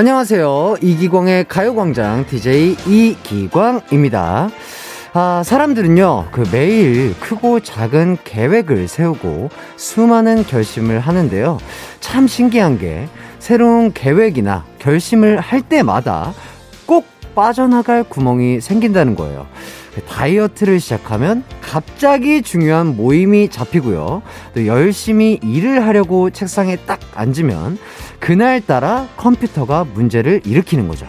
안녕하세요. 이기광의 가요광장 DJ 이기광입니다. 아, 사람들은요, 그 매일 크고 작은 계획을 세우고 수많은 결심을 하는데요. 참 신기한 게 새로운 계획이나 결심을 할 때마다 꼭 빠져나갈 구멍이 생긴다는 거예요. 그 다이어트를 시작하면 갑자기 중요한 모임이 잡히고요. 또 열심히 일을 하려고 책상에 딱 앉으면 그날따라 컴퓨터가 문제를 일으키는 거죠.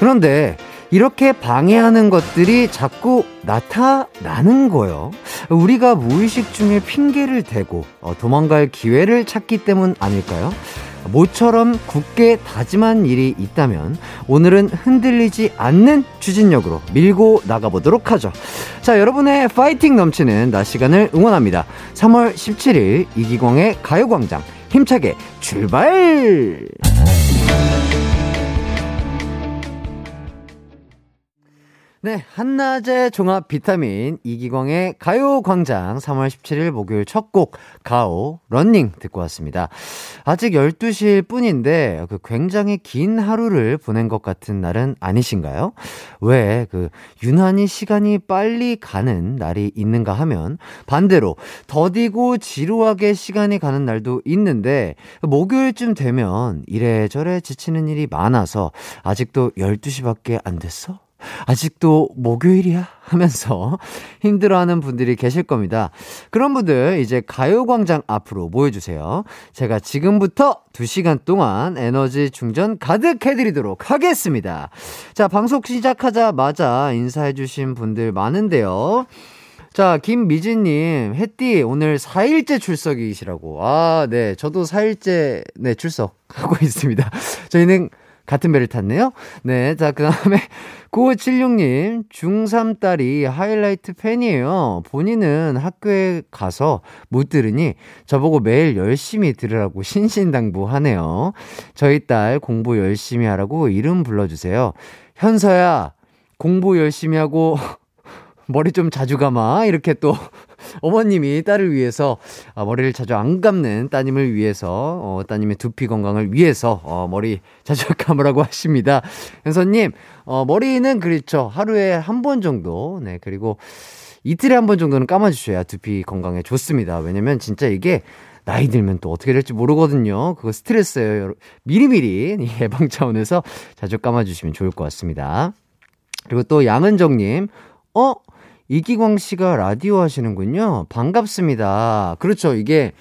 그런데 이렇게 방해하는 것들이 자꾸 나타나는 거예요. 우리가 무의식 중에 핑계를 대고 어, 도망갈 기회를 찾기 때문 아닐까요? 모처럼 굳게 다짐한 일이 있다면 오늘은 흔들리지 않는 추진력으로 밀고 나가보도록 하죠. 자, 여러분의 파이팅 넘치는 낮 시간을 응원합니다. 3월 17일 이기광의 가요광장 힘차게 출발! 네, 한낮의 종합 비타민 이기광의 가요 광장 3월 17일 목요일 첫 곡 가오 런닝 듣고 왔습니다. 아직 12시일 뿐인데 그 굉장히 긴 하루를 보낸 것 같은 날은 아니신가요? 왜 그 유난히 시간이 빨리 가는 날이 있는가 하면 반대로 더디고 지루하게 시간이 가는 날도 있는데 목요일쯤 되면 이래저래 지치는 일이 많아서 아직도 12시밖에 안 됐어? 아직도 목요일이야? 하면서 힘들어하는 분들이 계실 겁니다. 그런 분들 이제 가요광장 앞으로 모여주세요. 제가 지금부터 2시간 동안 에너지 충전 가득 해드리도록 하겠습니다. 자, 방송 시작하자마자 인사해주신 분들 많은데요. 자, 김미진님, 햇띠, 오늘 4일째 출석이시라고. 아, 네. 저도 4일째, 네, 출석하고 있습니다. 저희는 같은 배를 탔네요. 네, 자, 그 다음에 9576님, 중3 딸이 하이라이트 팬이에요. 본인은 학교에 가서 못 들으니 저보고 매일 열심히 들으라고 신신당부하네요. 저희 딸 공부 열심히 하라고 이름 불러주세요. 현서야, 공부 열심히 하고 머리 좀 자주 감아. 이렇게 또 어머님이 딸을 위해서 어, 머리를 자주 안 감는 따님을 위해서 어, 따님의 두피 건강을 위해서 어, 머리 자주 감으라고 하십니다. 현서님 어, 머리는 그렇죠. 하루에 한 번 정도 네 그리고 이틀에 한 번 정도는 감아주셔야 두피 건강에 좋습니다. 왜냐면 진짜 이게 나이 들면 또 어떻게 될지 모르거든요. 그거 스트레스예요. 미리미리 예방 차원에서 자주 감아주시면 좋을 것 같습니다. 그리고 또 양은정님, 어? 이기광 씨가 라디오 하시는군요. 반갑습니다. 그렇죠. 이게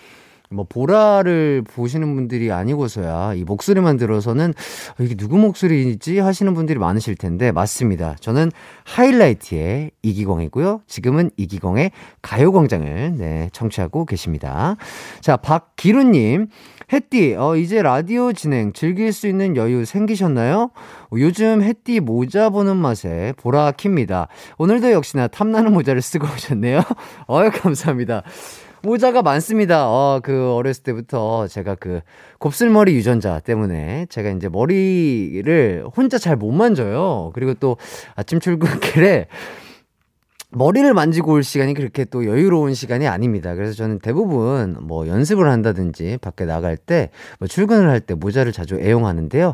뭐 보라를 보시는 분들이 아니고서야 이 목소리만 들어서는 어, 이게 누구 목소리인지 하시는 분들이 많으실 텐데 맞습니다. 저는 하이라이트의 이기광이고요. 지금은 이기광의 가요광장을 네, 청취하고 계십니다. 자, 박기루님. 햇띠, 어, 이제 라디오 진행 즐길 수 있는 여유 생기셨나요? 요즘 햇띠 모자 보는 맛에 보라 킵니다. 오늘도 역시나 탐나는 모자를 쓰고 오셨네요. 어유 감사합니다. 모자가 많습니다. 어, 그 어렸을 때부터 제가 그 곱슬머리 유전자 때문에 제가 이제 머리를 혼자 잘 못 만져요. 그리고 또 아침 출근길에 머리를 만지고 올 시간이 그렇게 또 여유로운 시간이 아닙니다. 그래서 저는 대부분 뭐 연습을 한다든지 밖에 나갈 때, 뭐 출근을 할 때 모자를 자주 애용하는데요.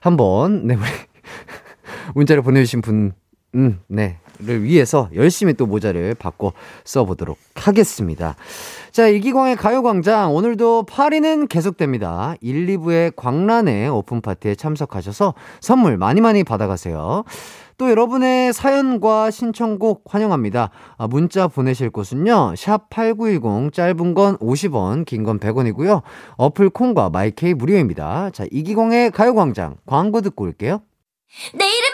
한번, 네, 우리 문자를 보내주신 분, 음, 네, 를 위해서 열심히 또 모자를 바꿔 써보도록 하겠습니다. 자, 이기광의 가요광장. 오늘도 파리는 계속됩니다. 1, 2부의 광란의 오픈파티에 참석하셔서 선물 많이 많이 받아가세요. 또 여러분의 사연과 신청곡 환영합니다. 아, 문자 보내실 곳은요. 샵 8910 짧은 건 50원, 긴 건 100원이고요. 어플 콩과 마이케이 무료입니다. 자, 이기광의 가요광장 광고 듣고 올게요. 내 이름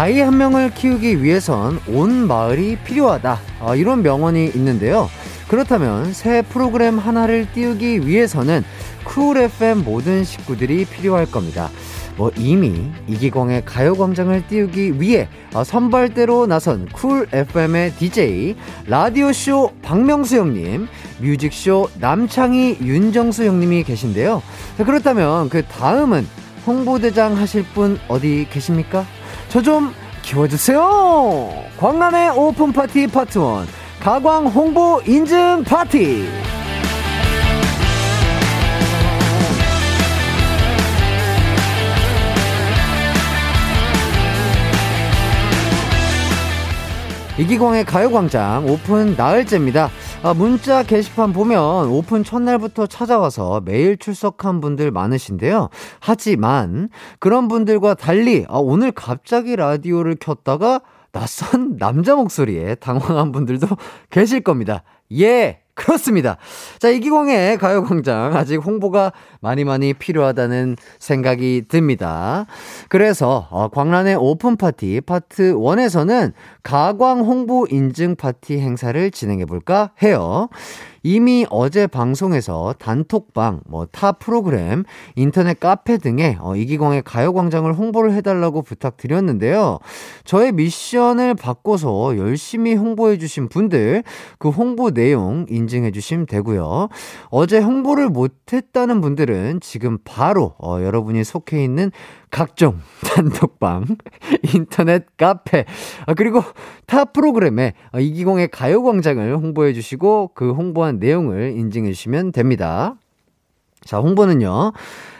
아이 한 명을 키우기 위해선 온 마을이 필요하다. 아, 이런 명언이 있는데요. 그렇다면 새 프로그램 하나를 띄우기 위해서는 쿨 FM 모든 식구들이 필요할 겁니다. 뭐 이미 이기광의 가요광장을 띄우기 위해 어, 선발대로 나선 쿨 FM의 DJ 라디오쇼 박명수 형님 뮤직쇼 남창희 윤정수 형님이 계신데요 그렇다면 그 다음은 홍보대장 하실 분 어디 계십니까? 저 좀 키워주세요 광란의 오픈 파티 파트 1 가광 홍보 인증 파티 이기광의 가요광장 오픈 나흘째입니다. 아, 문자 게시판 보면 오픈 첫날부터 찾아와서 매일 출석한 분들 많으신데요. 하지만 그런 분들과 달리 아, 오늘 갑자기 라디오를 켰다가 낯선 남자 목소리에 당황한 분들도 계실 겁니다. 예! 그렇습니다. 자, 이기광의 가요광장. 아직 홍보가 많이 많이 필요하다는 생각이 듭니다. 그래서, 어, 광란의 오픈파티 파트 1에서는 가광 홍보 인증 파티 행사를 진행해볼까 해요. 이미 어제 방송에서 단톡방, 뭐 타 프로그램, 인터넷 카페 등에 어, 이기광의 가요광장을 홍보를 해달라고 부탁드렸는데요. 저의 미션을 받고서 열심히 홍보해주신 분들, 그 홍보 내용 인증해주시면 되고요. 어제 홍보를 못했다는 분들은 지금 바로 어, 여러분이 속해 있는 각종 단톡방, 인터넷 카페, 아, 그리고 타 프로그램에 이기광의 가요광장을 홍보해 주시고 그 홍보한 내용을 인증해 주시면 됩니다. 자, 홍보는요.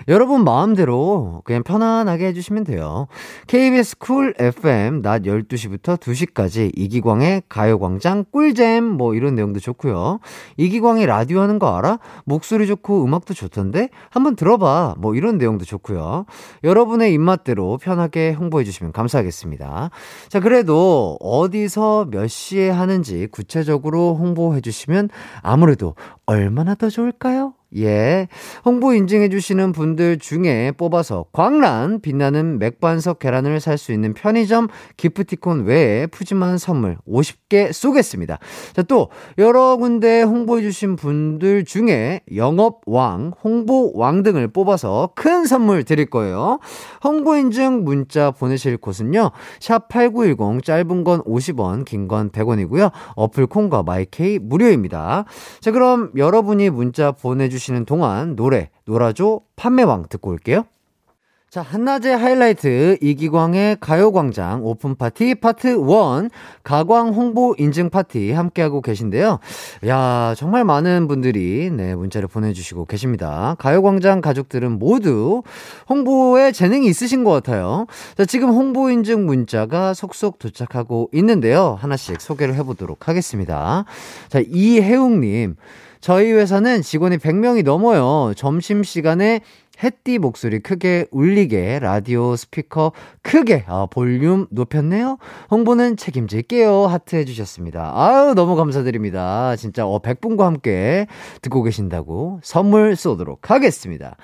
여러분 마음대로 그냥 편안하게 해주시면 돼요. KBS 쿨 FM 낮 12시부터 2시까지 이기광의 가요광장 꿀잼 뭐 이런 내용도 좋고요. 이기광이 라디오 하는 거 알아? 목소리 좋고 음악도 좋던데? 한번 들어봐. 뭐 이런 내용도 좋고요. 여러분의 입맛대로 편하게 홍보해 주시면 감사하겠습니다. 자, 그래도 어디서 몇 시에 하는지 구체적으로 홍보해 주시면 아무래도 얼마나 더 좋을까요? 예. 홍보 인증해주시는 분들 중에 뽑아서 광란 빛나는 맥반석 계란을 살 수 있는 편의점 기프티콘 외에 푸짐한 선물 50개 쏘겠습니다. 자, 또 여러 군데 홍보해주신 분들 중에 영업왕, 홍보왕 등을 뽑아서 큰 선물 드릴 거예요. 홍보 인증 문자 보내실 곳은요. 샵8910 짧은 건 50원, 긴 건 100원이고요. 어플 콩과 마이케이 무료입니다. 자, 그럼 여러분이 문자 보내주신 주시는 동안 노래 노라조 판매왕 듣고 올게요. 자, 한낮의 하이라이트 이기광의 가요광장 오픈파티 파트 1 가광 홍보 인증 파티 함께하고 계신데요. 야, 정말 많은 분들이 네, 문자를 보내주시고 계십니다. 가요광장 가족들은 모두 홍보에 재능이 있으신 것 같아요. 자, 지금 홍보 인증 문자가 속속 도착하고 있는데요. 하나씩 소개를 해보도록 하겠습니다. 자, 이혜웅님. 저희 회사는 직원이 100명이 넘어요. 점심시간에 햇띠 목소리 크게 울리게 라디오 스피커 크게 아, 볼륨 높였네요. 홍보는 책임질게요. 하트 해주셨습니다. 아유 너무 감사드립니다. 진짜 어 100분과 함께 듣고 계신다고 선물 쏘도록 하겠습니다.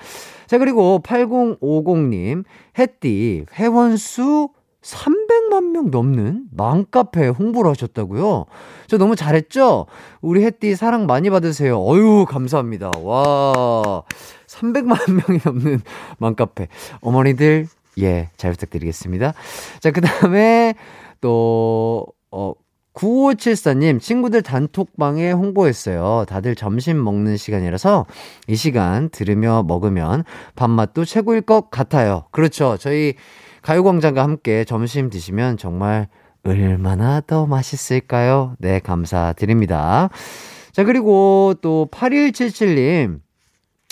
자 그리고 8050님 햇띠 회원수 300만 명 넘는 맘카페 홍보를 하셨다고요? 저 너무 잘했죠? 우리 햇띠 사랑 많이 받으세요. 어유 감사합니다. 와, 300만 명이 넘는 맘카페. 어머니들, 예, 잘 부탁드리겠습니다. 자, 그 다음에 또, 어, 9574님, 친구들 단톡방에 홍보했어요. 다들 점심 먹는 시간이라서 이 시간 들으며 먹으면 밥맛도 최고일 것 같아요. 그렇죠. 저희 가요광장과 함께 점심 드시면 정말 얼마나 더 맛있을까요? 네, 감사드립니다. 자, 그리고 또 8177님.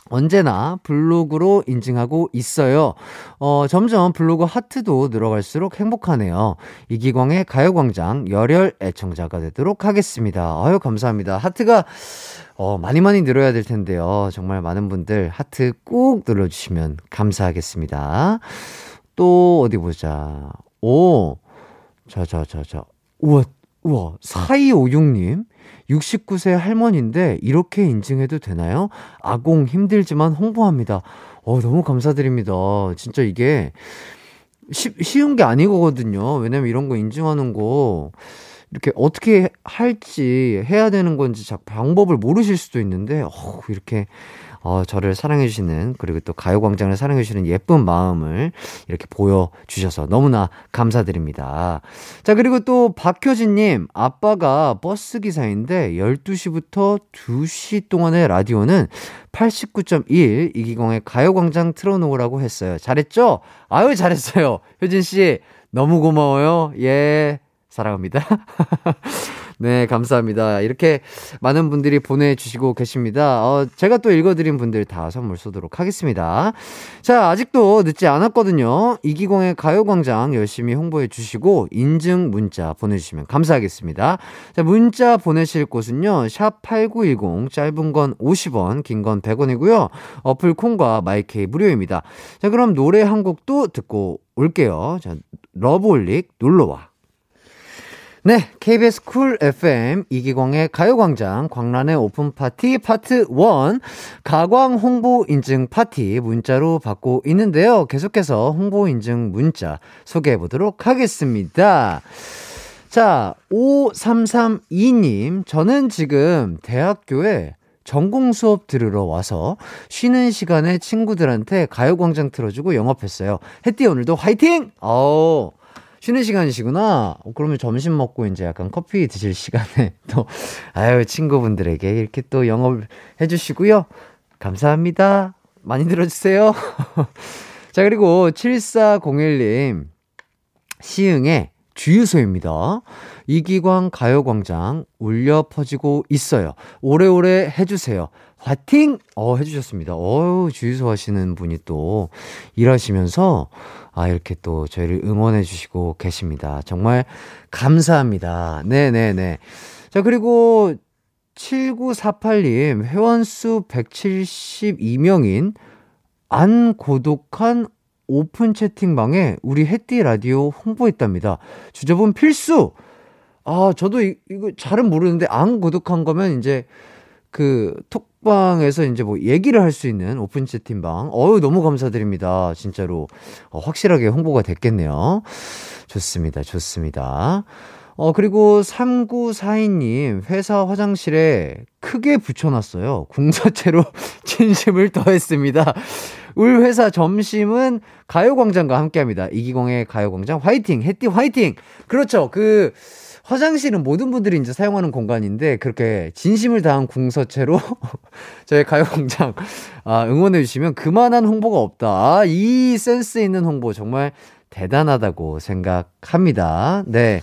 언제나 블로그로 인증하고 있어요. 어, 점점 블로그 하트도 늘어갈수록 행복하네요. 이기광의 가요광장 열혈 애청자가 되도록 하겠습니다. 아유, 감사합니다. 하트가, 어, 많이 많이 늘어야 될 텐데요. 정말 많은 분들 하트 꾹 눌러주시면 감사하겠습니다. 또, 어디 보자. 오, 자, 자, 자, 자. 우와, 우와, 4256님. 69세 할머니인데 이렇게 인증해도 되나요? 아공 힘들지만 홍보합니다. 어, 너무 감사드립니다. 진짜 이게 쉬, 쉬운 게 아니거든요. 왜냐면 이런 거 인증하는 거 이렇게 어떻게 할지 해야 되는 건지 방법을 모르실 수도 있는데 어, 이렇게 어, 저를 사랑해주시는, 그리고 또 가요광장을 사랑해주시는 예쁜 마음을 이렇게 보여주셔서 너무나 감사드립니다. 자, 그리고 또 박효진님, 아빠가 버스기사인데 12시부터 2시 동안의 라디오는 89.1 이기광의 가요광장 틀어놓으라고 했어요. 잘했죠? 아유, 잘했어요. 효진씨, 너무 고마워요. 예, 사랑합니다. 네, 감사합니다. 이렇게 많은 분들이 보내주시고 계십니다. 어, 제가 또 읽어드린 분들 다 선물 쏘도록 하겠습니다. 자, 아직도 늦지 않았거든요. 이기광의 가요광장 열심히 홍보해 주시고, 인증 문자 보내주시면 감사하겠습니다. 자, 문자 보내실 곳은요, 샵8910, 짧은 건 50원, 긴 건 100원이고요. 어플 콩과 마이케이 무료입니다. 자, 그럼 노래 한 곡도 듣고 올게요. 자, 러브홀릭 놀러와. 네, KBS 쿨 FM 이기광의 가요광장 광란의 오픈 파티 파트 1 가광 홍보 인증 파티 문자로 받고 있는데요. 계속해서 홍보 인증 문자 소개해 보도록 하겠습니다. 자, 5332님, 저는 지금 대학교에 전공 수업 들으러 와서 쉬는 시간에 친구들한테 가요광장 틀어주고 영업했어요. 햇띠 오늘도 화이팅! 어 쉬는 시간이시구나. 어, 그러면 점심 먹고 이제 약간 커피 드실 시간에 또, 아유, 친구분들에게 이렇게 또 영업을 해주시고요. 감사합니다. 많이 들어주세요. 자, 그리고 7401님, 시흥의 주유소입니다. 이기광 가요광장 울려 퍼지고 있어요. 오래오래 해주세요. 화팅! 어, 해주셨습니다. 어우, 주유소 하시는 분이 또 일하시면서 아, 이렇게 또 저희를 응원해 주시고 계십니다. 정말 감사합니다. 네네네. 자, 그리고 7948님, 회원수 172명인 안 고독한 오픈 채팅방에 우리 해띠 라디오 홍보했답니다. 주저분 필수! 아, 저도 이, 이거 잘은 모르는데 안 고독한 거면 이제 그 톡방에서 이제 뭐 얘기를 할 수 있는 오픈 채팅방. 어유 너무 감사드립니다. 진짜로. 어, 확실하게 홍보가 됐겠네요. 좋습니다. 좋습니다. 어, 그리고 3942님, 회사 화장실에 크게 붙여놨어요. 궁서체로 진심을 더했습니다. 울 회사 점심은 가요광장과 함께 합니다. 이기광의 가요광장 화이팅! 해띠 화이팅! 그렇죠. 그, 화장실은 모든 분들이 이제 사용하는 공간인데 그렇게 진심을 다한 궁서체로 저희 가요광장 아, 응원해 주시면 그만한 홍보가 없다. 아, 이 센스 있는 홍보 정말 대단하다고 생각합니다. 네.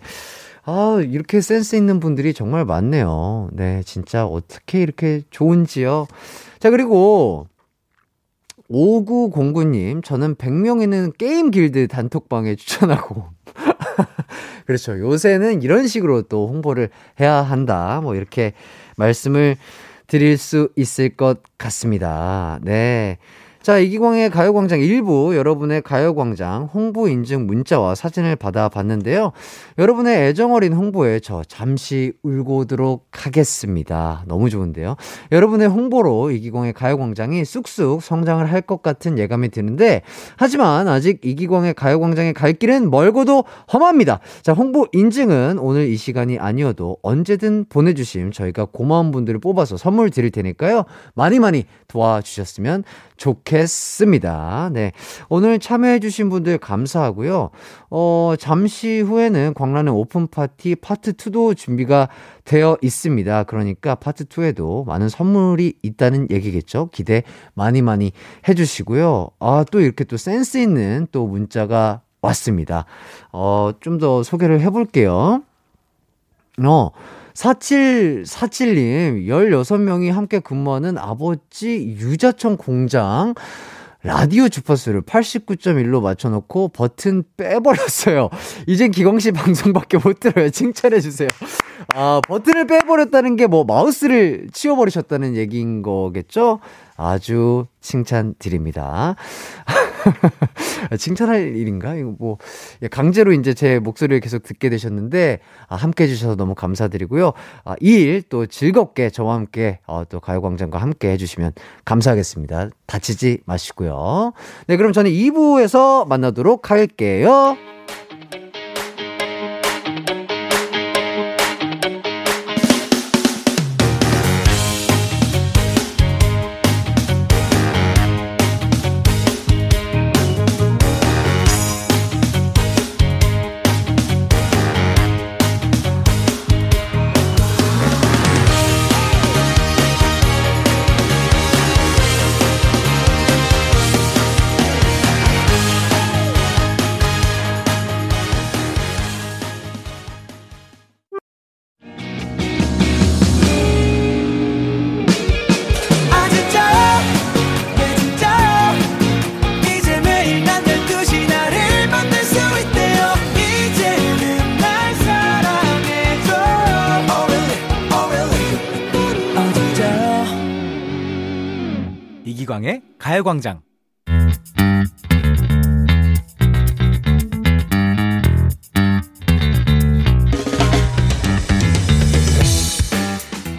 아, 이렇게 센스 있는 분들이 정말 많네요. 네, 진짜 어떻게 이렇게 좋은지요. 자, 그리고 5909님, 저는 100명 있는 게임 길드 단톡방에 추천하고 그렇죠. 요새는 이런 식으로 또 홍보를 해야 한다. 뭐 이렇게 말씀을 드릴 수 있을 것 같습니다. 네. 자, 이기광의 가요광장 일부 여러분의 가요광장 홍보 인증 문자와 사진을 받아봤는데요. 여러분의 애정어린 홍보에 저 잠시 울고 오도록 하겠습니다. 너무 좋은데요. 여러분의 홍보로 이기광의 가요광장이 쑥쑥 성장을 할 것 같은 예감이 드는데, 하지만 아직 이기광의 가요광장에 갈 길은 멀고도 험합니다. 자, 홍보 인증은 오늘 이 시간이 아니어도 언제든 보내주심 저희가 고마운 분들을 뽑아서 선물 드릴 테니까요. 많이 많이 도와주셨으면 좋겠습니다. 네. 오늘 참여해주신 분들 감사하고요. 어, 잠시 후에는 광란의 오픈 파티 파트 2도 준비가 되어 있습니다. 그러니까 파트 2에도 많은 선물이 있다는 얘기겠죠. 기대 많이 많이 해주시고요. 아, 또 이렇게 또 센스 있는 또 문자가 왔습니다. 어, 좀 더 소개를 해볼게요. 어, 4747님, 16명이 함께 근무하는 아버지 유자청 공장. 라디오 주파수를 89.1로 맞춰놓고 버튼 빼버렸어요. 이젠 기광 씨 방송밖에 못 들어요. 칭찬해주세요. 아, 버튼을 빼버렸다는 게 뭐 마우스를 치워버리셨다는 얘기인 거겠죠? 아주 칭찬 드립니다. 칭찬할 일인가? 이거 뭐, 예, 강제로 이제 제 목소리를 계속 듣게 되셨는데, 아, 함께 해주셔서 너무 감사드리고요. 아, 이일 또 즐겁게 저와 함께, 어, 또 가요광장과 함께 해주시면 감사하겠습니다. 다치지 마시고요. 네, 그럼 저는 2부에서 만나도록 할게요. 가요광장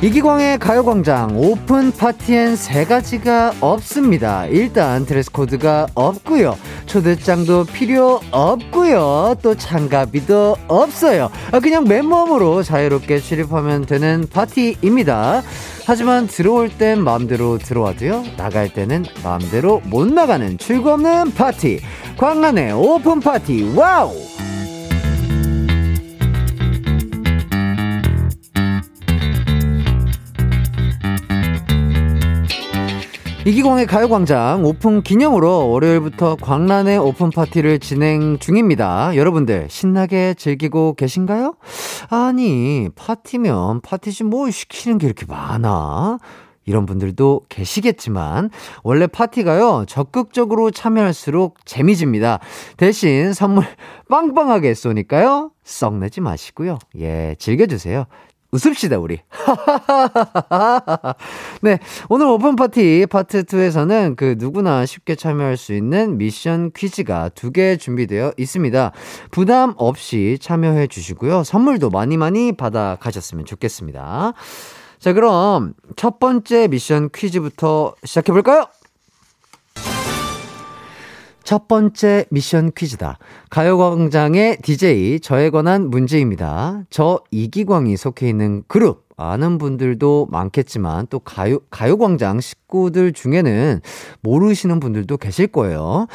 이기광의 가요광장 오픈 파티엔 세 가지가 없습니다. 일단 드레스 코드가 없고요. 초대장도 필요 없고요. 또 참가비도 없어요. 아, 그냥 맨몸으로 자유롭게 출입하면 되는 파티입니다. 하지만 들어올 땐 마음대로 들어와도요. 나갈 때는 마음대로 못 나가는 출구 없는 파티. 광란의 오픈 파티. 와우! 이기광의 가요광장 오픈 기념으로 월요일부터 광란의 오픈 파티를 진행 중입니다. 여러분들 신나게 즐기고 계신가요? 아니 파티면 파티지 뭐 시키는 게 이렇게 많아? 이런 분들도 계시겠지만 원래 파티가요 적극적으로 참여할수록 재미집니다. 대신 선물 빵빵하게 쏘니까요 썩내지 마시고요. 예 즐겨주세요. 웃읍시다, 우리. 네. 오늘 오픈파티 파트 2에서는 그 누구나 쉽게 참여할 수 있는 미션 퀴즈가 두 개 준비되어 있습니다. 부담 없이 참여해 주시고요. 선물도 많이 많이 받아 가셨으면 좋겠습니다. 자, 그럼 첫 번째 미션 퀴즈부터 시작해 볼까요? 첫 번째 미션 퀴즈다. 가요광장의 DJ 저에 관한 문제입니다. 저 이기광이 속해 있는 그룹 아는 분들도 많겠지만 또 가요 가요광장 식구들 중에는 모르시는 분들도 계실 거예요.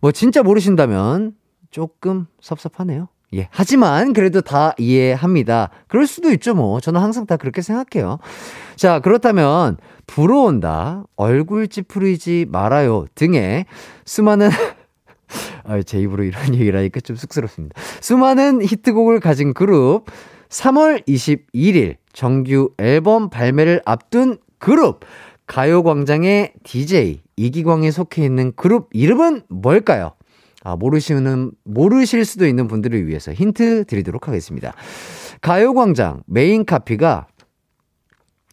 뭐 진짜 모르신다면 조금 섭섭하네요. 예. 하지만 그래도 다 이해합니다. 그럴 수도 있죠, 뭐. 저는 항상 다 그렇게 생각해요. 자, 그렇다면 부러운다, 얼굴 찌푸리지 말아요 등의 수많은 아, 제 입으로 이런 얘기를 하니까 좀 쑥스럽습니다. 수많은 히트곡을 가진 그룹 3월 21일 정규 앨범 발매를 앞둔 그룹 가요광장의 DJ 이기광에 속해 있는 그룹 이름은 뭘까요? 아, 모르시는, 모르실 수도 있는 분들을 위해서 힌트 드리도록 하겠습니다. 가요광장 메인 카피가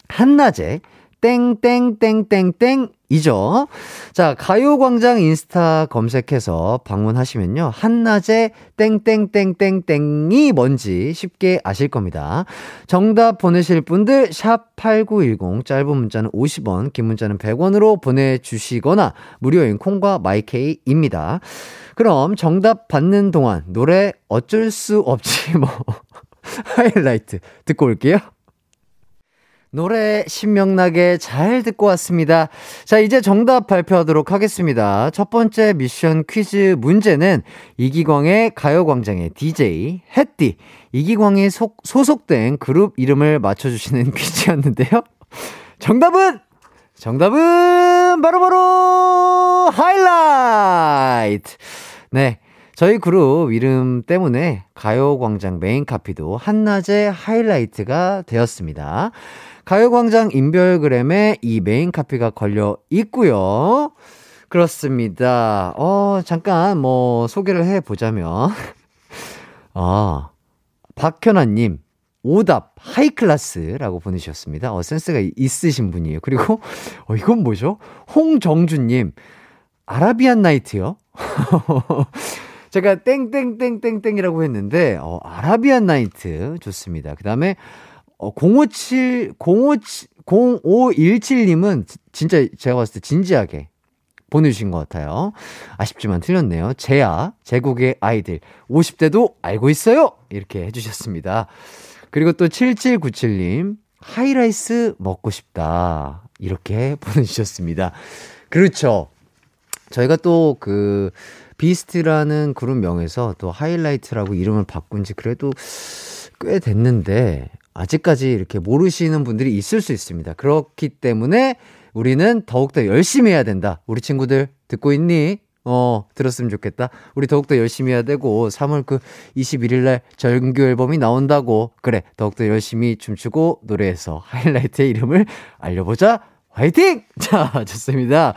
한낮에 땡땡땡땡땡 이죠. 자, 가요광장 인스타 검색해서 방문하시면요. 한낮에 땡땡땡땡땡이 뭔지 쉽게 아실 겁니다. 정답 보내실 분들 샵8910 짧은 문자는 50원, 긴 문자는 100원으로 보내주시거나 무료인 콩과 마이케이입니다. 그럼 정답 받는 동안 노래 어쩔 수 없지 뭐 하이라이트 듣고 올게요. 노래 신명나게 잘 듣고 왔습니다. 자, 이제 정답 발표하도록 하겠습니다. 첫 번째 미션 퀴즈 문제는 이기광의 가요광장의 DJ 햇띠, 이기광이 속, 소속된 그룹 이름을 맞춰주시는 퀴즈였는데요. 정답은! 정답은 바로바로 바로 하이라이트! 네. 저희 그룹 이름 때문에 가요광장 메인 카피도 한낮의 하이라이트가 되었습니다. 가요광장 인별그램에 이 메인 카피가 걸려 있고요. 그렇습니다. 어, 잠깐 뭐 소개를 해 보자면 아, 박현아 님 오답 하이클라스라고 보내주셨습니다. 어, 센스가 있으신 분이에요. 그리고 어, 이건 뭐죠? 홍정주님 아라비안 나이트요? 제가 땡땡땡땡땡이라고 했는데, 어, 아라비안 나이트 좋습니다. 그 다음에, 어, 057, 057, 0517님은 진짜 제가 봤을 때 진지하게 보내주신 것 같아요. 아쉽지만 틀렸네요. 제야, 제국의 아이들, 50대도 알고 있어요! 이렇게 해주셨습니다. 그리고 또 7797님, 하이라이스 먹고 싶다. 이렇게 보내주셨습니다. 그렇죠. 저희가 또 그, 비스트라는 그룹 명에서 또 하이라이트라고 이름을 바꾼 지 그래도 꽤 됐는데, 아직까지 이렇게 모르시는 분들이 있을 수 있습니다. 그렇기 때문에 우리는 더욱더 열심히 해야 된다. 우리 친구들 듣고 있니? 어, 들었으면 좋겠다. 우리 더욱더 열심히 해야 되고, 3월 그 21일날 정규 앨범이 나온다고. 그래, 더욱더 열심히 춤추고 노래해서 하이라이트의 이름을 알려보자. 화이팅! 자, 좋습니다.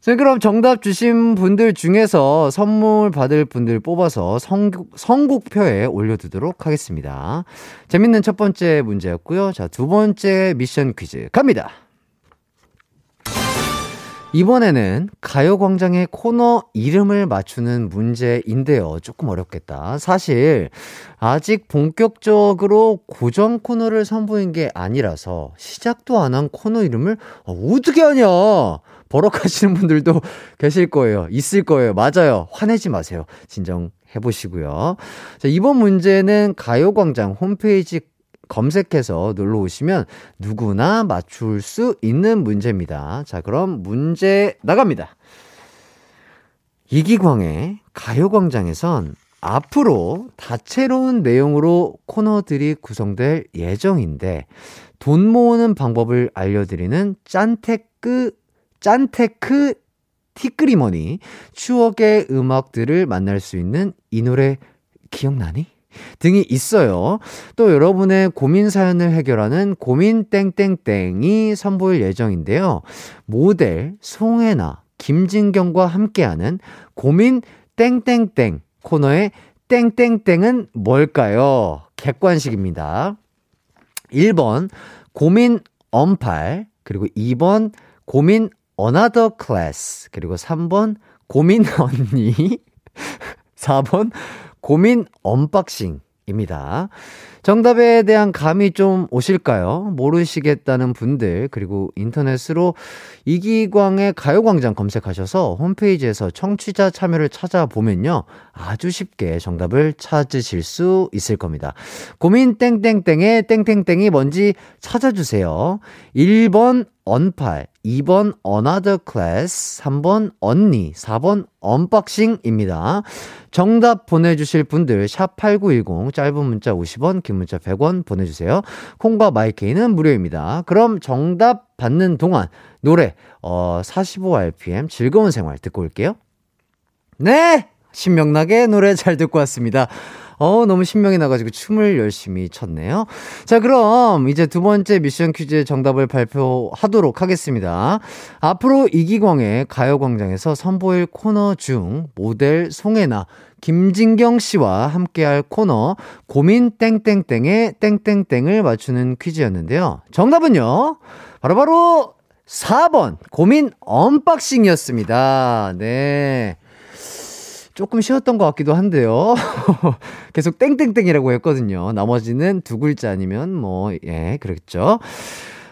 자, 그럼 정답 주신 분들 중에서 선물 받을 분들 뽑아서 선곡, 선곡표에 올려두도록 하겠습니다. 재밌는 첫 번째 문제였고요. 자, 두 번째 미션 퀴즈 갑니다. 이번에는 가요광장의 코너 이름을 맞추는 문제인데요. 조금 어렵겠다. 사실, 아직 본격적으로 고정 코너를 선보인 게 아니라서 시작도 안 한 코너 이름을 어, 어떻게 하냐! 버럭하시는 분들도 계실 거예요. 있을 거예요. 맞아요. 화내지 마세요. 진정해 보시고요. 자, 이번 문제는 가요광장 홈페이지 검색해서 놀러 오시면 누구나 맞출 수 있는 문제입니다. 자, 그럼 문제 나갑니다. 이기광의 가요광장에선 앞으로 다채로운 내용으로 코너들이 구성될 예정인데 돈 모으는 방법을 알려드리는 짠테크, 짠테크 티끌이머니 추억의 음악들을 만날 수 있는 이 노래 기억나니? 등이 있어요. 또 여러분의 고민 사연을 해결하는 고민 땡땡땡이 선보일 예정인데요. 모델 송혜나, 김진경과 함께하는 고민 땡땡땡 코너의 땡땡땡은 뭘까요? 객관식입니다. 1번 고민 언팔 그리고 2번 고민 another class 그리고 3번 고민 언니 4번 고민 unboxing입니다. 정답에 대한 감이 좀 오실까요? 모르시겠다는 분들, 그리고 인터넷으로 이기광의 가요광장 검색하셔서 홈페이지에서 청취자 참여를 찾아보면요. 아주 쉽게 정답을 찾으실 수 있을 겁니다. 고민 땡땡땡의 땡땡땡이 뭔지 찾아주세요. 1번 언팔, 2번 another class, 3번 언니, 4번 unboxing입니다. 정답 보내주실 분들 샵8910 짧은 문자 50원 긴 문자 100원 보내주세요. 콩과 마이케이는 무료입니다. 그럼 정답 받는 동안 노래 어 45rpm 즐거운 생활 듣고 올게요. 네! 신명나게 노래 잘 듣고 왔습니다. 어, 너무 신명이 나가지고 춤을 열심히 췄네요. 자, 그럼 이제 두 번째 미션 퀴즈의 정답을 발표하도록 하겠습니다. 앞으로 이기광의 가요광장에서 선보일 코너 중 모델 송해나, 김진경 씨와 함께할 코너 고민 땡땡땡의 땡땡땡을 맞추는 퀴즈였는데요. 정답은요. 바로바로 바로 4번 고민 unboxing이었습니다. 네. 조금 쉬웠던 것 같기도 한데요. 계속 땡땡땡이라고 했거든요. 나머지는 두 글자 아니면 뭐, 예, 그렇겠죠.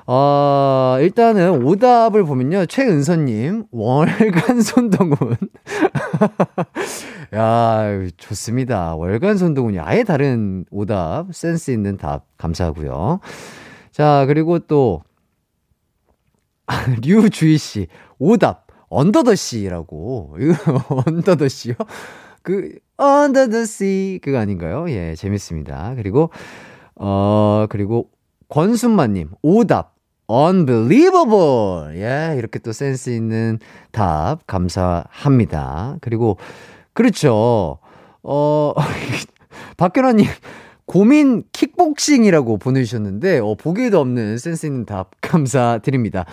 어, 일단은 오답을 보면요. 최은서님, 월간 손동훈. 야, 좋습니다. 월간 손동훈이 아예 다른 오답, 센스 있는 답, 감사하고요. 자, 그리고 또, 류주희 씨, 오답. 언더더씨라고. 언더더씨요? 그, under the sea. 그거 아닌가요? 예, 재밌습니다. 그리고, 어, 그리고 권순마님, 오답. unbelievable. 예, 이렇게 또 센스 있는 답 감사합니다. 그리고, 그렇죠. 어, 박현아님, 고민 킥복싱이라고 보내주셨는데, 어, 보기에도 없는 센스 있는 답 감사드립니다.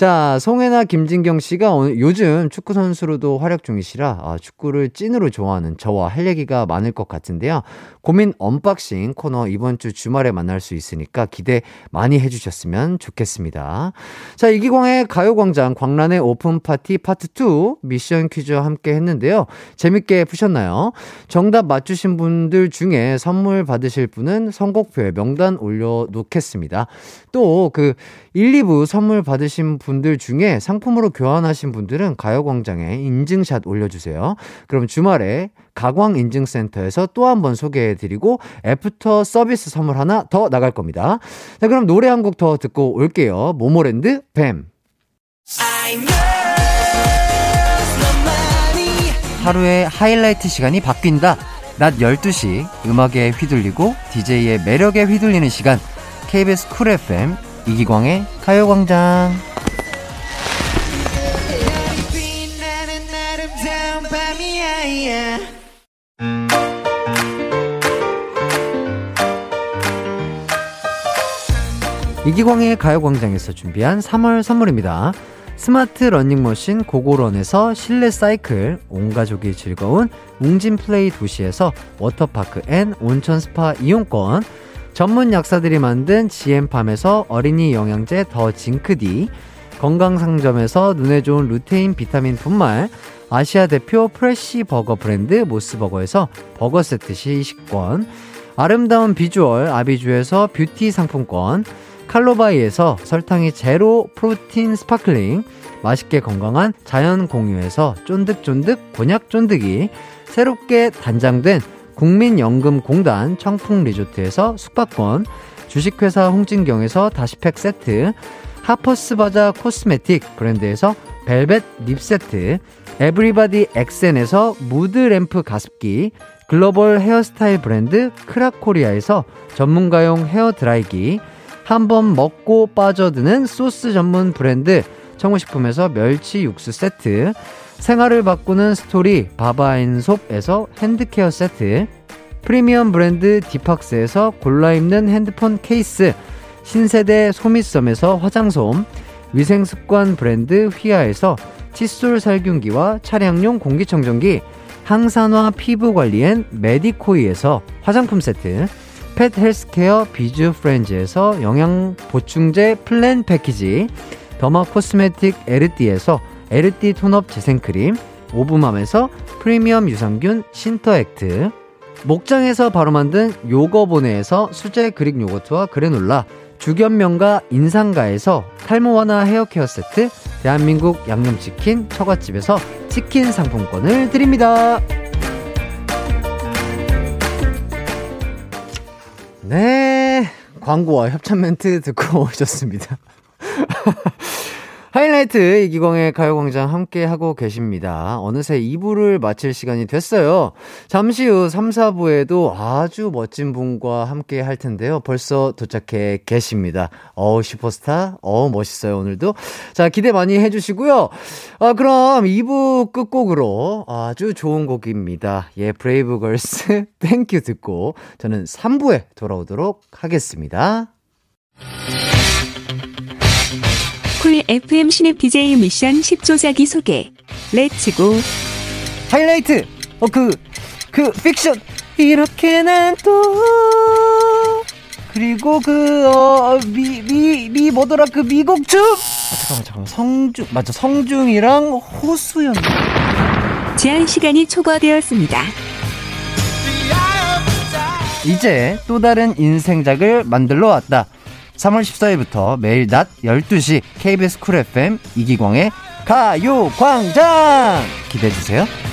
자, 송혜나 김진경 씨가 오늘 요즘 축구 선수로도 활약 중이시라 아, 축구를 찐으로 좋아하는 저와 할 얘기가 많을 것 같은데요. 고민 언박싱 코너 이번 주 주말에 만날 수 있으니까 기대 많이 해주셨으면 좋겠습니다. 자, 이기광의 가요광장 광란의 오픈 파티 파트 2 미션 퀴즈와 함께 했는데요. 재밌게 푸셨나요? 정답 맞추신 분들 중에 선물 받으실 분은 선곡표에 명단 올려놓겠습니다. 또 그 1, 2부 선물 받으신 분들 중에 상품으로 교환하신 분들은 가요광장에 인증샷 올려주세요. 그럼 주말에 가광 인증센터에서 또 한 번 소개해드리고 애프터 서비스 선물 하나 더 나갈 겁니다. 자, 그럼 노래 한 곡 더 듣고 올게요. 모모랜드 BAAM. 하루의 하이라이트 시간이 바뀐다. 낮 12시 음악에 휘둘리고 DJ의 매력에 휘둘리는 시간. KBS 쿨 FM 이기광의 가요광장. 이기광의 가요광장에서 준비한 3월 선물입니다. 스마트 러닝머신 고고런에서 실내 사이클, 온 가족이 즐거운 웅진 플레이 도시에서 워터파크 and 온천 스파 이용권, 전문 약사들이 만든 GM팜에서 어린이 영양제 더 징크디, 건강상점에서 눈에 좋은 루테인 비타민 분말, 아시아 대표 fresh 버거 브랜드 모스버거에서 버거 세트 시식권, 아름다운 비주얼 아비주에서 뷰티 상품권, 칼로바이에서 설탕이 제로 프로틴 스파클링, 맛있게 건강한 자연 공유에서 쫀득쫀득 곤약 쫀득이, 새롭게 단장된 국민연금공단 청풍 리조트에서 숙박권, 주식회사 홍진경에서 다시팩 세트, 하퍼스 바자 코스메틱 브랜드에서 벨벳 lip 세트, 에브리바디 엑센에서 무드 램프 가습기, 글로벌 헤어스타일 브랜드 크라코리아에서 전문가용 헤어 드라이기, 한 번 먹고 빠져드는 소스 전문 브랜드 청우식품에서 멸치 육수 세트, 생활을 바꾸는 스토리 바바인솝에서 hand care 세트, 프리미엄 브랜드 디팍스에서 골라 입는 핸드폰 케이스, 신세대 소미썸에서 화장솜, 위생습관 브랜드 휘하에서 칫솔 살균기와 차량용 공기청정기, 항산화 피부관리엔 메디코이에서 화장품 세트, pet healthcare 비주 프렌즈에서 영양 보충제 플랜 패키지, 더마 코스메틱 에르띠에서 에르띠 톤업 재생크림, 오브맘에서 프리미엄 유산균 신터액트, 목장에서 바로 만든 요거보네에서 수제 그릭 요거트와 그래놀라, 주견명가 인상가에서 탈모 완화 헤어케어 세트, 대한민국 양념치킨 처갓집에서 치킨 상품권을 드립니다. 네, 광고와 협찬 멘트 듣고 오셨습니다. 하이라이트 이기광의 가요광장 함께 하고 계십니다. 어느새 2부를 마칠 시간이 됐어요. 잠시 후 3, 4부에도 아주 멋진 분과 함께 할 텐데요. 벌써 도착해 계십니다. 어우, 슈퍼스타. 어우, 멋있어요, 오늘도. 자, 기대 많이 해주시고요. 아, 그럼 2부 끝곡으로 아주 좋은 곡입니다. 예, 브레이브걸스 Thank You 듣고 저는 3부에 돌아오도록 하겠습니다. 쿨 FM 신입 DJ 미션 10조 자기 소개. Let's go. 하이라이트! 어, 그, 그, 픽션! 이렇게 난 또, 그리고 그, 어, 미, 미, 미, 뭐더라, 그 미국 춤! 아, 잠깐만, 잠깐만. 성중, 맞죠. 성중이랑 호수연. 제한 시간이 초과되었습니다. 이제 또 다른 인생작을 만들러 왔다. 3월 14일부터 매일 낮 12시 KBS 쿨 FM 이기광의 가요광장! 기대해주세요.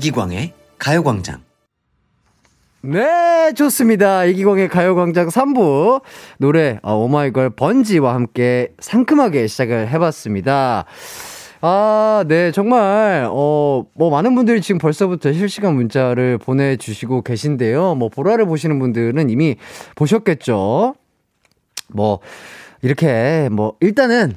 이기광의 가요광장. 네, 좋습니다. 이기광의 가요광장 3부. 노래, 어, 오마이걸 번지와 함께 상큼하게 시작을 해봤습니다. 아, 네, 정말, 어, 뭐, 많은 분들이 지금 벌써부터 실시간 문자를 보내주시고 계신데요. 뭐, 보라를 보시는 분들은 이미 보셨겠죠. 뭐, 이렇게, 뭐, 일단은,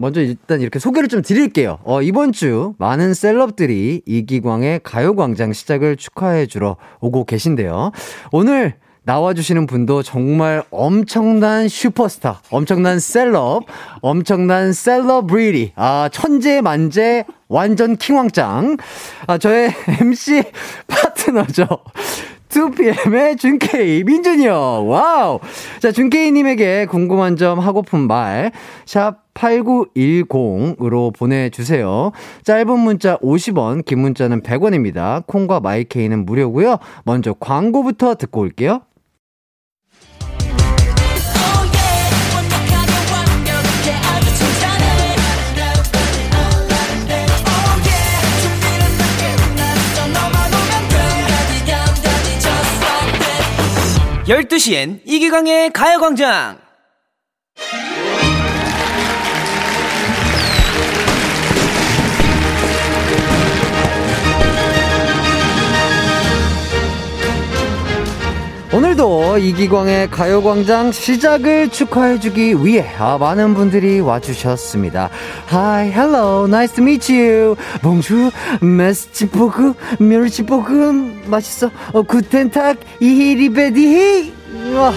먼저 일단 이렇게 소개를 좀 드릴게요. 어, 이번 주 많은 셀럽들이 이기광의 가요광장 시작을 축하해 주러 오고 계신데요. 오늘 나와주시는 분도 정말 엄청난 슈퍼스타, 엄청난 셀럽, 엄청난 셀러브리티, 아, 천재 만재, 완전 킹왕짱. 아, 저의 MC 파트너죠. 2PM의 준케이, 민준이 형. Wow. 자, 준케이님에게 궁금한 점, 하고픈 말, 샵 8910으로 보내주세요. 짧은 문자 50원, 긴 문자는 100원입니다. 콩과 마이케이는 무료고요 먼저 광고부터 듣고 올게요. 열두 시엔 이기광의 가요광장. 오늘도 이기광의 가요광장 시작을 축하해주기 위해 아, 많은 분들이 와주셨습니다. Hi, hello, nice to meet you. 봉주, 메스치포그, 멸치볶음, 맛있어. 어, 구텐탁, 이히리베디히. 와.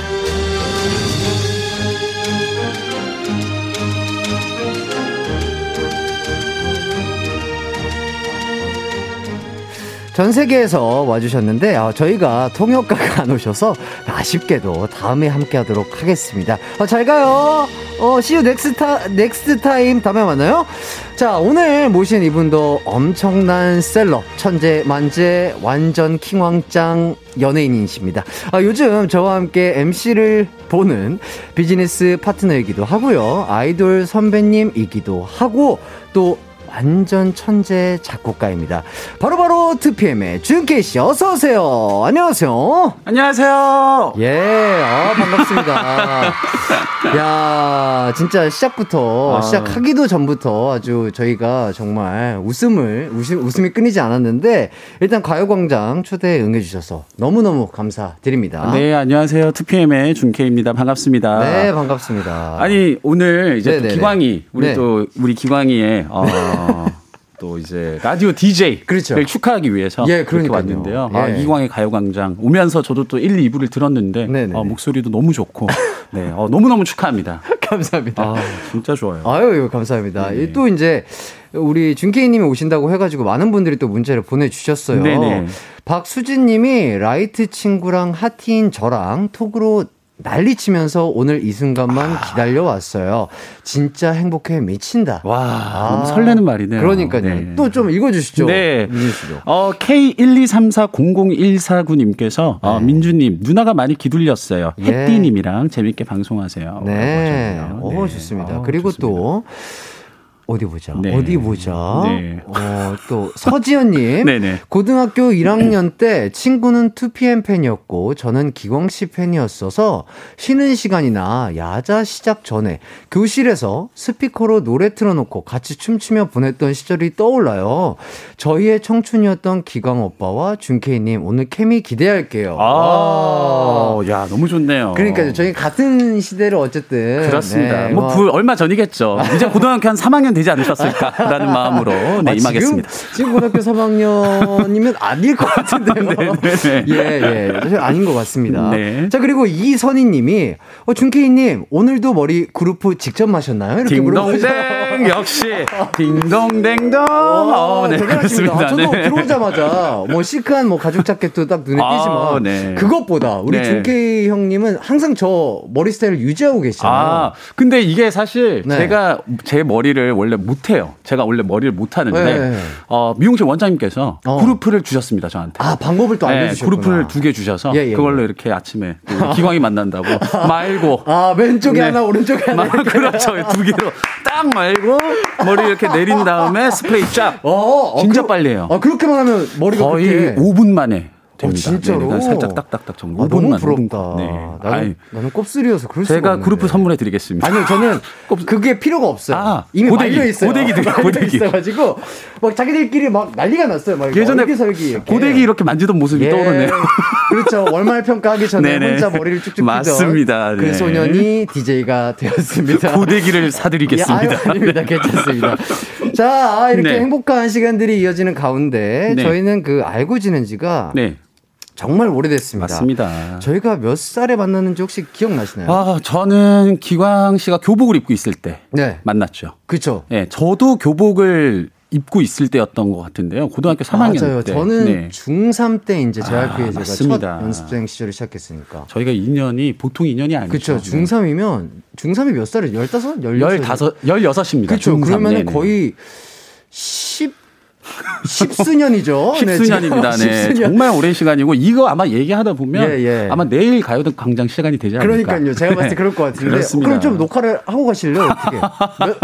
전 세계에서 와주셨는데 어, 저희가 통역가가 안 오셔서 아쉽게도 다음에 함께 하도록 하겠습니다. 어, 잘 가요. 어, see you next, ta, next time 다음에 만나요. 자 오늘 모신 이분도 엄청난 셀럽 천재 만재 완전 킹왕짱 연예인이십니다. 아, 요즘 저와 함께 MC를 보는 비즈니스 파트너이기도 하고요. 아이돌 선배님이기도 하고 또 완전 천재 작곡가입니다. 바로바로 2PM의 준케이 씨 어서 오세요. 안녕하세요. 안녕하세요. 예, 아, 반갑습니다. 야, 진짜 시작부터 아. 시작하기도 전부터 아주 저희가 정말 웃음을 웃음, 웃음이 끊이지 않았는데 일단 가요광장 초대에 응해주셔서 너무너무 감사드립니다. 네, 안녕하세요. 2PM의 준케입니다. 반갑습니다. 네, 반갑습니다. 아니, 오늘 이제 또 네네네. 기광이, 우리 네. 또, 우리 기광이의, 어, 또 이제 라디오 DJ를 그렇죠. 축하하기 위해서 예, 그렇게. 왔는데요. 아, 예. 이광의 가요광장 오면서 저도 또 1, 2부를 들었는데. 어, 목소리도 너무 좋고 네, 어, 너무너무 축하합니다. 감사합니다. 아, 진짜 좋아요. 아유, 감사합니다. 네. 이또 이제 우리 준케이님이 오신다고 해가지고 많은 분들이 또 문자를 보내주셨어요. 네네. 박수진님이 라이트 친구랑 핫티인 저랑 톡으로 난리 치면서 오늘 이 순간만 기다려 왔어요. 진짜 행복해 미친다. 와, 너무 설레는 말이네요. 그러니까요. 네. 또좀 읽어주시죠. 네. 민준 씨도. 어, K123400149님께서 어, 민주님 누나가 많이 기둘렸어요. 네. 예. 햇띠님이랑 재밌게 방송하세요. 네. 오, 하셨네요. 좋습니다. 어, 그리고 좋습니다. 또, 어디 보자. 네. 어디 보자. 네. 어, 또, 서지연님. 네네. 고등학교 1학년 때 친구는 2PM 팬이었고, 저는 기광 씨 팬이었어서, 쉬는 시간이나 야자 시작 전에 교실에서 스피커로 노래 틀어놓고 같이 춤추며 보냈던 시절이 떠올라요. 저희의 청춘이었던 기광 오빠와 준케이님, 오늘 케미 기대할게요. 아, 야, 너무 좋네요. 그러니까 저희 같은 시대를 어쨌든. 그렇습니다. 네, 뭐, 부- 얼마 전이겠죠. 이제 고등학교 한 3학년 하면 되지 않으셨을까라는 마음으로 네, 아, 임하겠습니다. 지금, 지금 고등학교 3학년이면 아닐 것 같은데요. 예예 네, 네, 네. 예. 예. 아닌 것 같습니다. 네. 자, 그리고 이선희 님이, 어, 준케이님, 오늘도 머리 그루프 직접 마셨나요? 이렇게 물어보셨어요. 1등 역시 딩동댕동. 와, 어, 네, 그렇습니다. 아, 저도 네. 들어오자마자 뭐 시크한 뭐 가죽 자켓도 딱 눈에 아, 띄지만 네. 그것보다 우리 네. 준케 형님은 항상 저 머리 스타일을 유지하고 계시잖아요. 아, 근데 이게 사실 네. 제가 제 머리를 원래 못 해요. 제가 원래 머리를 못 하는데 네, 네. 어, 미용실 원장님께서 어. 그루프를 주셨습니다, 저한테. 아, 방법을 또 알려 주셨구나. 그루프를 두 개 주셔서 예, 예, 예. 그걸로 이렇게 아침에 기광이 만난다고 말고 아, 왼쪽에 하나 오른쪽에 하나. 그렇죠. 두 개로 딱 말고 머리 이렇게 내린 다음에 스프레이 쫙. 어, 어, 진짜 그- 빨리 해요. 아, 그렇게만 하면 머리가 거의 그렇게. 5분 만에 됩니다. 진짜로? 네, 그냥 살짝 딱딱딱 정도. 아, 너무 5분만, 부럽다. 5분. 네. 나는, 아이, 나는 곱슬이어서 그럴 수가 제가 없는데. 그룹 선물해 드리겠습니다. 아니요, 저는 그게 필요가 없어요. 아, 이미 고데기, 말려 있어요. 고데기 말려 고데기. 있어가지고 막 자기들끼리 막 난리가 났어요. 막 예전에 이렇게. 고데기 이렇게 만지던 모습이 예. 떠오르네요. 그렇죠. 월말 평가하기 전에 네네. 혼자 머리를 쭉쭉 맞습니다. 그 네. 소년이 DJ가 되었습니다. 고데기를 예, 사드리겠습니다. 아유, 아닙니다. 괜찮습니다. 자, 아, 이렇게 네. 행복한 시간들이 이어지는 가운데 네. 저희는 그 알고 지낸 지가 네, 정말 오래됐습니다. 맞습니다. 저희가 몇 살에 만났는지 혹시 기억나시나요? 아, 저는 기광 씨가 교복을 입고 있을 때 네. 만났죠. 그쵸. 예, 저도 교복을 입고 있을 때였던 것 같은데요. 고등학교 3학년 맞아요. 때. 저는 네. 중3 때 이제 아, JYP에 제가 맞습니다. 첫 연습생 시절을 시작했으니까. 저희가 2년이 보통 2년이 아니죠. 그쵸. 중3이면, 중3이 몇 살이에요? 15? 16? 15, 16입니다. 그쵸. 그러면 거의 10, 십수년이죠. 네, 십수년입니다. 네, 십수년. 정말 오랜 시간이고 이거 아마 얘기하다 보면 예, 예. 아마 내일 가요등 광장 시간이 되지 않을까. 그러니까요. 제가 봤을 때 그럴 것 같은데. 그렇습니다. 그럼 좀 녹화를 하고 가실래요? 어떻게? 몇,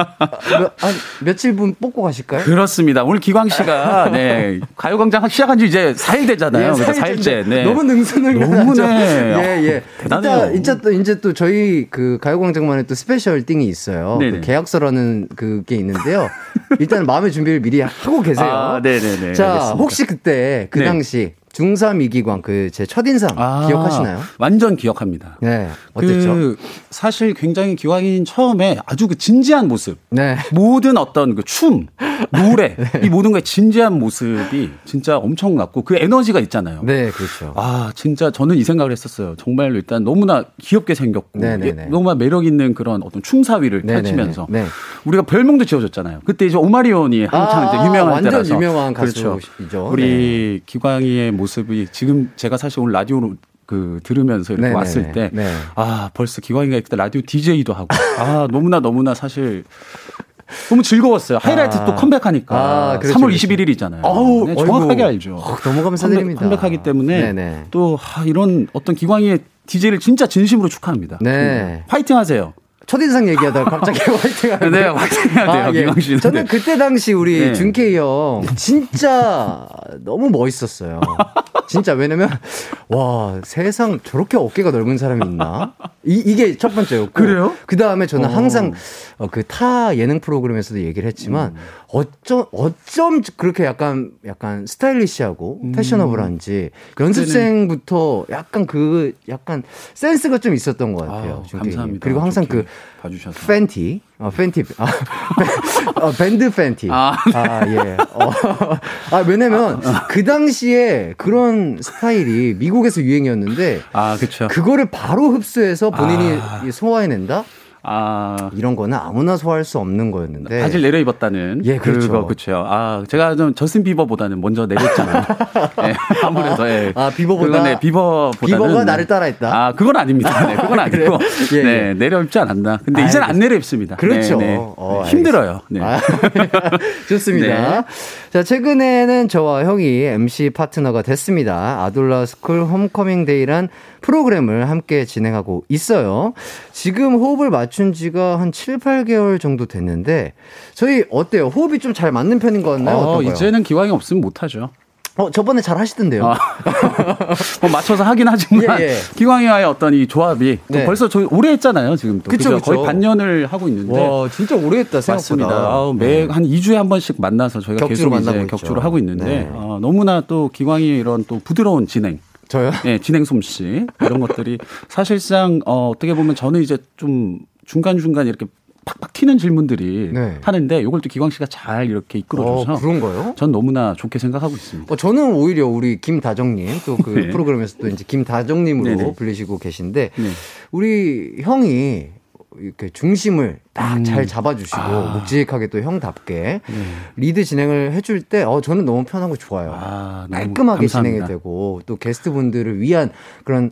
몇, 한 며칠 분 뽑고 가실까요? 그렇습니다. 오늘 기광 씨가 네, 가요광장 시작한 지 이제 4일 되잖아요. 사일째. 4일째. 네. 너무 능수능란하죠. 너무네. 예, 예. 대단해요. 이제, 이제 또 이제 또 저희 그 가요광장만의 또 special thing이 있어요. 그 계약서라는 그게 있는데요. 일단 마음의 준비를 미리 하고 계세요. 아, 네네네. 자, 알겠습니다. 혹시 그때 그 네. 당시 중3 이기광 그 제 첫인상 아, 기억하시나요? 완전 기억합니다. 네. 어땠죠? 그 사실 굉장히 기광인 처음에 아주 그 진지한 모습, 네. 모든 어떤 그 춤, 노래 이 모든 거의 진지한 모습이 진짜 엄청났고 그 에너지가 있잖아요. 네, 그렇죠. 아 진짜 저는 이 생각을 했었어요. 정말로 일단 너무나 귀엽게 생겼고 네네네. 예, 너무나 매력 있는 그런 어떤 춤사위를. 펼치면서 네. 우리가 별명도 지어줬잖아요. 그때 이제 오마리온이 한창 아, 이제 유명한 완전 때라서 유명한 그렇죠. 가수이죠. 우리 기광이의 모습 이 지금 제가 사실 오늘 라디오로 그 들으면서 이렇게 네네네. 왔을 때 네. 아, 벌써 기광이가 그때 라디오 DJ도 하고, 아, 너무나 너무나 사실 너무 즐거웠어요. 하이라이트 아. 또 컴백하니까. 아, 그렇죠, 3월 그렇죠. 21일이잖아요. 아우, 네, 정확하게 어이구. 알죠. 어, 너무 감사드립니다. 컴백, 하기 때문에 네네. 또 아, 이런 어떤 기광이의 DJ를 진짜 진심으로 축하합니다. 네. 화이팅 하세요. 첫인상 얘기하다가 갑자기 화이팅 하는 네, 화이팅 해야 돼요, 기광 씨는. 저는 네. 그때 당시 우리 네. 준케이 형 진짜 너무 멋있었어요. 진짜 왜냐면 와 세상 저렇게 어깨가 넓은 사람이 있나? 이, 이게 첫 번째였고 그래요? 그 다음에 저는 어. 항상 어, 그타 예능 프로그램에서도 얘기를 했지만 어쩜 어쩜 그렇게 약간 약간 스타일리시하고 음. 패셔너블한지 연습생부터 약간 그 약간 센스가 좀 있었던 것 같아요. 님. 감사합니다. 그리고 항상 그 봐주셔서. 팬티, 어, 팬티, 아, 밴- 어, 밴드 팬티. 아. 예. 어, 아, 왜냐면, 그 당시에 그런 스타일이 미국에서 유행이었는데, 아, 그쵸. 그거를 바로 흡수해서 본인이 아. 소화해낸다? 아, 이런 거는 아무나 소화할 수 없는 거였는데. 바지를 내려 입었다는. 예, 그렇죠. 그거 그쵸. 아, 제가 좀 저스틴 비버보다는 먼저 내렸잖아요. 예, 아무래도, 예. 아, 비버보다- 그건 네, 비버보다는. 비버가 나를 따라했다? 아, 그건 아닙니다. 네, 그건 아니고. 그래요? 예, 네, 예. 내려 입지 않았나. 근데 아, 이제는 안. 내려 입습니다. 그렇죠. 네, 네. 어, 힘들어요. 네. 아, 좋습니다. 네. 자, 최근에는 저와 형이 MC 파트너가 됐습니다. 아돌라 스쿨 홈커밍 데이란 프로그램을 함께 진행하고 있어요. 지금 호흡을 맞춘 지가 한 7, 8개월 정도 됐는데, 저희 어때요? 호흡이 좀 잘 맞는 편인 것 같나요? 어, 어떤가요? 이제는 기광이 없으면 못하죠. 어, 저번에 잘 하시던데요. 아. 뭐 맞춰서 하긴 하지만 예, 예. 기광이와의 어떤 이 조합이 또 네. 벌써 저 오래 했잖아요 지금 또 그쵸, 그죠? 거의 그쵸. 반년을 하고 있는데 와, 진짜 오래 했다, 생각보다. 맞습니다. 아우, 매, 한 2주에 한 번씩 만나서 저희가 격주로 계속 이제. 격주를 하고 있는데, 네. 어, 너무나 또 기광이 이런 또 부드러운 진행, 저요? 예, 진행 솜씨, 이런 것들이 사실상, 어, 어떻게 보면 저는 이제 좀 중간중간 이렇게 팍팍 튀는 질문들이 네. 하는데, 이걸 또 기광 씨가 잘 이렇게 이끌어줘서, 어, 그런가요? 전 너무나 좋게 생각하고 있습니다. 어, 저는 오히려 우리 김다정님, 또그 네. 프로그램에서 또 이제 김다정님으로 네네. 불리시고 계신데, 네. 우리 형이 이렇게 중심을 딱잘 잡아주시고, 음. 아. 묵직하게 또 형답게 리드 진행을 해줄 때, 어, 저는 너무 편하고 좋아요. 아, 너무 깔끔하게 진행이 감사합니다. 되고, 또 게스트 분들을 위한 그런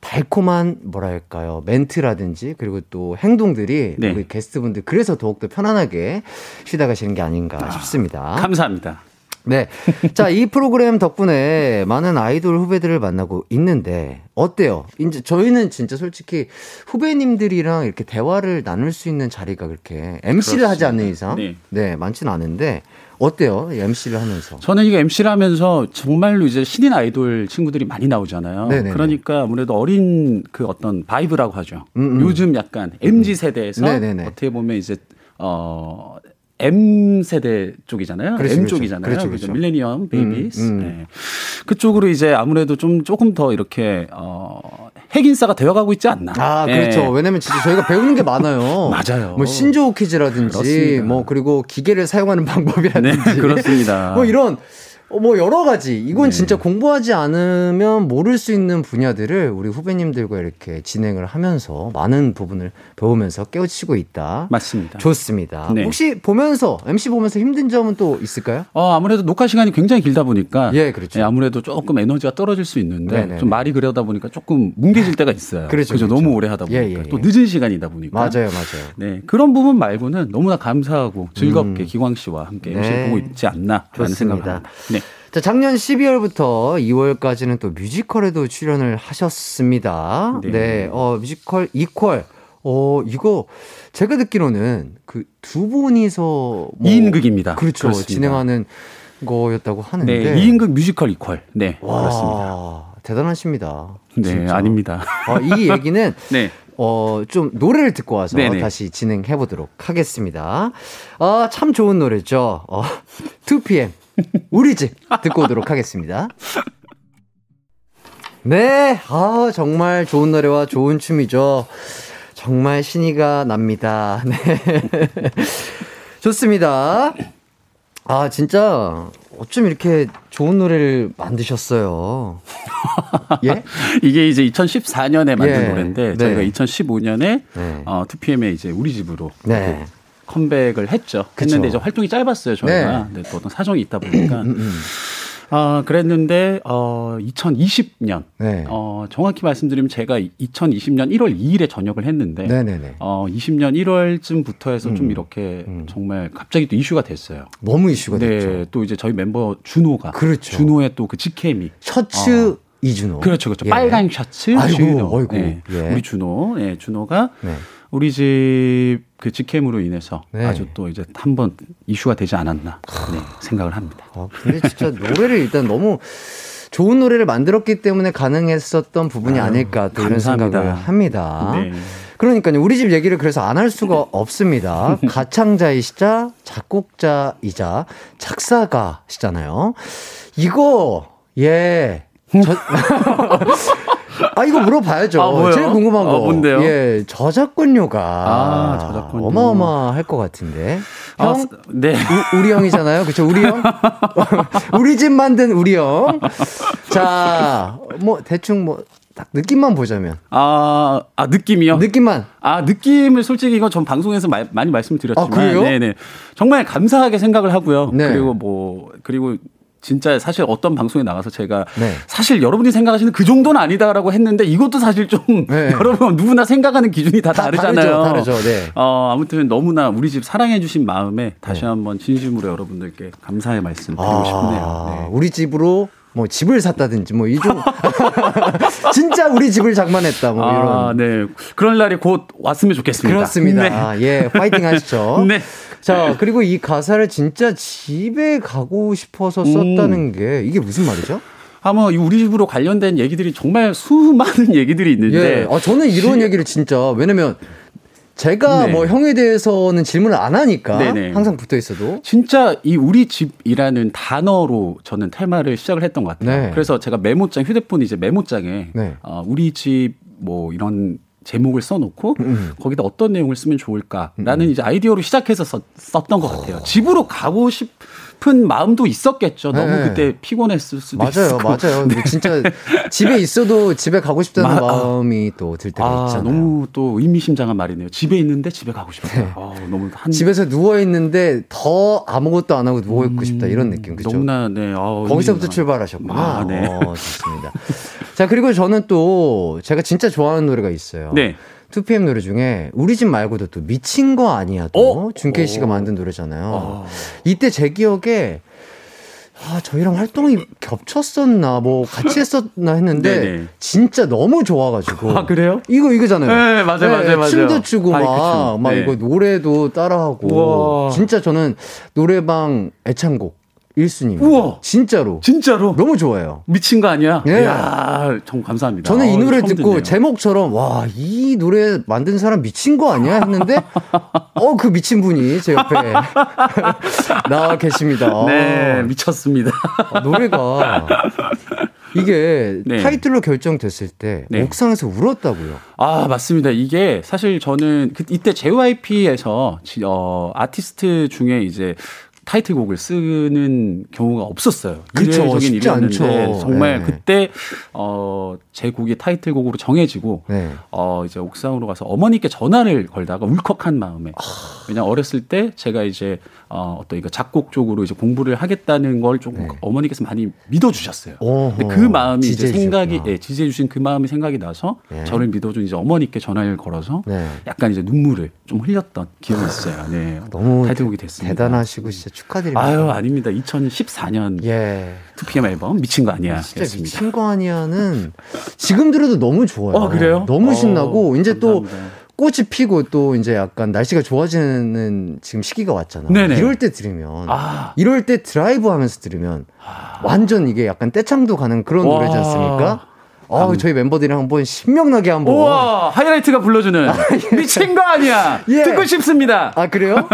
달콤한 뭐랄까요 멘트라든지 그리고 또 행동들이 네. 우리 게스트분들 그래서 더욱더 편안하게 쉬다 가시는 게 아닌가 싶습니다. 감사합니다. 네. 자, 이 프로그램 덕분에 많은 아이돌 후배들을 만나고 있는데, 어때요? 이제 저희는 진짜 솔직히 후배님들이랑 이렇게 대화를 나눌 수 있는 자리가 그렇게 MC를 하지 않는 이상, 네. 네, 많지는 않은데, 어때요? MC를 하면서. 저는 이게 MC를 하면서 정말로 이제 신인 아이돌 친구들이 많이 나오잖아요. 네네네. 그러니까 아무래도 어린 그 어떤 vibe라고 하죠. 음, 음. 요즘 약간 MZ 세대에서 네네네. 어떻게 보면 이제 어 M 세대 쪽이잖아요. 그렇죠, M 그렇죠. 쪽이잖아요. 그렇죠? 그렇죠. 밀레니엄 베이비스. 음, 음. 네. 그쪽으로 이제 아무래도 좀 조금 더 이렇게 어 핵인싸가 되어가고 있지 않나. 아, 예. 그렇죠. 왜냐면 진짜 저희가 배우는 게 많아요. 맞아요. 뭐 신조어 퀴즈라든지, 그렇습니다. 뭐 그리고 기계를 사용하는 방법이라든지. 네, 그렇습니다. 뭐 이런 어, 뭐 여러 가지 이건 네. 진짜 공부하지 않으면 모를 수 있는 분야들을 우리 후배님들과 이렇게 진행을 하면서 많은 부분을 배우면서 깨우치고 있다. 맞습니다. 좋습니다. 네. 혹시 보면서 MC 보면서 힘든 점은 또 있을까요? 어, 아무래도 녹화 시간이 굉장히 길다 보니까 예, 그렇죠. 아무래도 조금 에너지가 떨어질 수 있는데 네네네. 좀 말이 그러다 보니까 조금 뭉개질 때가 있어요. 그렇죠? 그렇죠. 너무 오래 하다 보니까 예, 예, 또 예. 늦은 시간이다 보니까 맞아요, 맞아요. 네 그런 부분 말고는 너무나 감사하고 즐겁게 음. 기광 씨와 함께 네. MC 보고 있지 않나라는 좋습니다. 생각을 합니다. 네. 자, 작년 12월부터 2월까지는 또 뮤지컬에도 출연을 하셨습니다. 네. 네. 어, 뮤지컬 이퀄. 어, 이거 제가 듣기로는 그 두 분이서 뭐 2인극입니다. 그렇죠. 그렇습니다. 진행하는 거였다고 하는데. 네, 2인극 뮤지컬 이퀄. 네, 와, 그렇습니다. 대단하십니다. 네, 진짜. 아닙니다. 어, 이 얘기는 네. 어, 좀 노래를 듣고 와서 네네. 다시 진행해 보도록 하겠습니다. 아, 참 좋은 노래죠. 어, 2PM. 우리 집 듣고 오도록 하겠습니다. 네, 아, 정말 좋은 노래와 좋은 춤이죠. 정말 신이가 납니다. 네. 좋습니다. 아, 진짜 어쩜 이렇게 좋은 노래를 만드셨어요. 예? 이게 이제 2014년에 만든 예. 노래인데 네. 저희가 2015년에 네. 어, 2PM에 이제 우리 집으로 네. 컴백을 했죠. 그쵸. 했는데 이제 활동이 짧았어요, 저희가. 네. 또 어떤 사정이 있다 보니까. 음, 아, 그랬는데 어 2020년 네. 어 정확히 말씀드리면 제가 2020년 1월 2일에 전역을 했는데 네네네. 어 20년 1월쯤부터 해서 좀 음. 이렇게 음. 정말 갑자기 또 이슈가 됐어요. 너무 이슈가 네, 됐죠. 또 이제 저희 멤버 준호가 그렇죠. 준호의 또 그 직캠이 셔츠 이준호. 그렇죠, 그렇죠. 예. 빨간 셔츠 아이고, 준호. 아이고, 네, 예. 우리 준호, 네, 준호가 네. 우리 집 그 직캠으로 인해서 네. 아주 또 이제 한 번 이슈가 되지 않았나 네, 생각을 합니다. 아, 근데 진짜 노래를 일단 너무 좋은 노래를 만들었기 때문에 가능했었던 부분이 아닐까 또 이런. 생각을 합니다. 네. 그러니까요, 우리 집 얘기를 그래서 안 할 수가 없습니다. 가창자이시자 작곡자이자 작사가시잖아요. 이거 예. 저, 아 이거 물어봐야죠. 아? 제일 궁금한 거. 아, 뭔데요? 예, 저작권료가 아, 저작권료. 어마어마할 것 같은데. 아, 형, 네. 우, 우리 형이잖아요. 그쵸, 우리 형? 우리 집 만든 우리 형. 자, 뭐, 대충 뭐, 딱 느낌만 보자면. 아, 아 느낌이요? 느낌만. 아 느낌을 솔직히 이건 전 방송에서 마- 많이 말씀드렸지만, 아? 네네 정말 감사하게 생각을 하고요. 네. 그리고 뭐 그리고 진짜 사실 어떤 방송에 나가서 제가 네. 사실 여러분이 생각하시는 그 정도는 아니다라고 했는데 이것도 사실 좀 네. 여러분 누구나 생각하는 기준이 다, 다 다르잖아요. 다르죠, 다르죠, 네. 어 아무튼 너무나 우리 집 사랑해주신 마음에 다시 네. 한번 진심으로 여러분들께 감사의 말씀 드리고 싶네요. 네. 우리 집으로 뭐 집을 샀다든지 뭐 이종 진짜 우리 집을 장만했다 뭐 이런 아, 네. 그런 날이 곧 왔으면 좋겠습니다. 그렇습니다. 네. 아, 예, 파이팅 하시죠. 네. 자, 그리고 이 가사를 진짜 집에 가고 싶어서 음. 썼다는 게 이게 무슨 말이죠? 아마 이 우리 집으로 관련된 얘기들이 정말 수많은 얘기들이 있는데 예. 아, 저는 이런 얘기를 진짜 왜냐면 제가 네. 뭐 형에 대해서는 질문을 안 하니까 네네. 항상 붙어 있어도 진짜 이 우리 집이라는 단어로 저는 테마를 시작을 했던 것 같아요. 네. 그래서 제가 메모장 휴대폰 이제 메모장에 네. 어, 우리 집 뭐 이런 제목을 써놓고 음. 거기다 어떤 내용을 쓰면 좋을까라는 이제 아이디어로 시작해서 썼, 썼던 것 같아요. 집으로 가고 싶 은 마음도 있었겠죠. 너무 네. 그때 피곤했을 수도 맞아요, 있고. 맞아요. 근데 진짜 집에 있어도 집에 가고 싶다는 마- 아. 마음이 또들 때가 아, 있잖아요. 너무 또 의미심장한 말이네요. 집에 있는데 집에 가고 싶다. 네. 아, 너무 한 집에서 누워 있는데 더 아무것도 안 하고 누워 있고 싶다 이런 느낌 그죠? 너무나 네. 아, 거기서부터. 출발하셨구나. 아, 네. 어, 좋습니다. 자, 그리고 저는 또 제가 진짜 좋아하는 노래가 있어요. 네. 2PM 노래 중에 우리 집 말고도 또 미친 거 아니야도 어? 준케이 씨가 어. 만든 노래잖아요. 어. 이때 제 기억에 아, 저희랑 활동이 겹쳤었나, 뭐, 같이 했었나 했는데, 네네. 진짜 너무 좋아가지고. 아, 그래요? 이거, 이거잖아요. 네, 맞아요, 맞아요, 맞아요. 춤도 추고, 막, 바이크 춤. 막 네. 이거 노래도 따라하고. 우와. 진짜 저는 노래방 애창곡 1순위. 우와. 진짜로. 진짜로? 너무 좋아해요. 미친 거 아니야? 예. 이야, 정 감사합니다. 저는 이 어, 노래 처음 듣고 듣네요. 제목처럼 와, 이 노래 만든 사람 미친 거 아니야? 했는데 어, 그 미친 분이 제 옆에 나와 계십니다. 네, 미쳤습니다. 아, 노래가 이게 네. 타이틀로 결정됐을 때 네. 옥상에서 울었다고요. 아, 맞습니다. 이게 사실 저는 그, 이때 JYP에서 어, 아티스트 중에 이제 타이틀곡을 쓰는 경우가 없었어요. 이례적인 쉽지 않죠. 정말 네. 그때 어, 제 곡이 타이틀곡으로 정해지고 네. 어, 이제 옥상으로 가서 어머니께 전화를 걸다가 울컥한 마음에. 왜냐 어렸을 때 제가 이제 어, 어떤 이거 작곡 쪽으로 이제 공부를 하겠다는 걸좀 네. 어머니께서 많이 믿어주셨어요. 근데 그 마음이 이제 지지해 생각이. 예, 지지해 주신 그 마음이 생각이 나서 네. 저를 믿어준 이제 어머니께 전화를 걸어서 네. 약간 이제 눈물을 좀 흘렸던 기억이 있어요. 네. 너무 타이틀곡이 됐습니다. 대단하시고 진짜 축하드립니다. 아유, 아닙니다. 2014년 예. 2PM 앨범 미친 거 아니야. 진짜 였습니다. 미친 거 아니야는 지금 들어도 너무 좋아요. 어, 그래요? 너무 어, 신나고 이제 또 감사합니다. 꽃이 피고 또 이제 약간 날씨가 좋아지는 지금 시기가 왔잖아. 네네. 이럴 때 들으면 아. 이럴 때 드라이브 하면서 들으면 완전 이게 약간 떼창도 가는 그런 와. 노래지 않습니까? 아, 저희 멤버들이랑 한번 신명나게 한번. 우와, 하이라이트가 불러주는 미친 거 아니야. 예. 듣고 싶습니다. 아 그래요?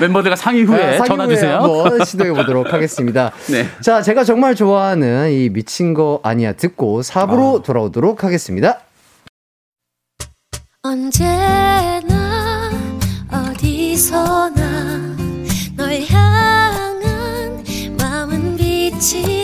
멤버들과 상의 후에 아, 상의 전화 후에 주세요. 한번 시도해 보도록 하겠습니다. 네. 자, 제가 정말 좋아하는 이 미친 거 아니야 듣고 4부로 돌아오도록 하겠습니다. 언제나 어디서나 널 향한 마음은 빛이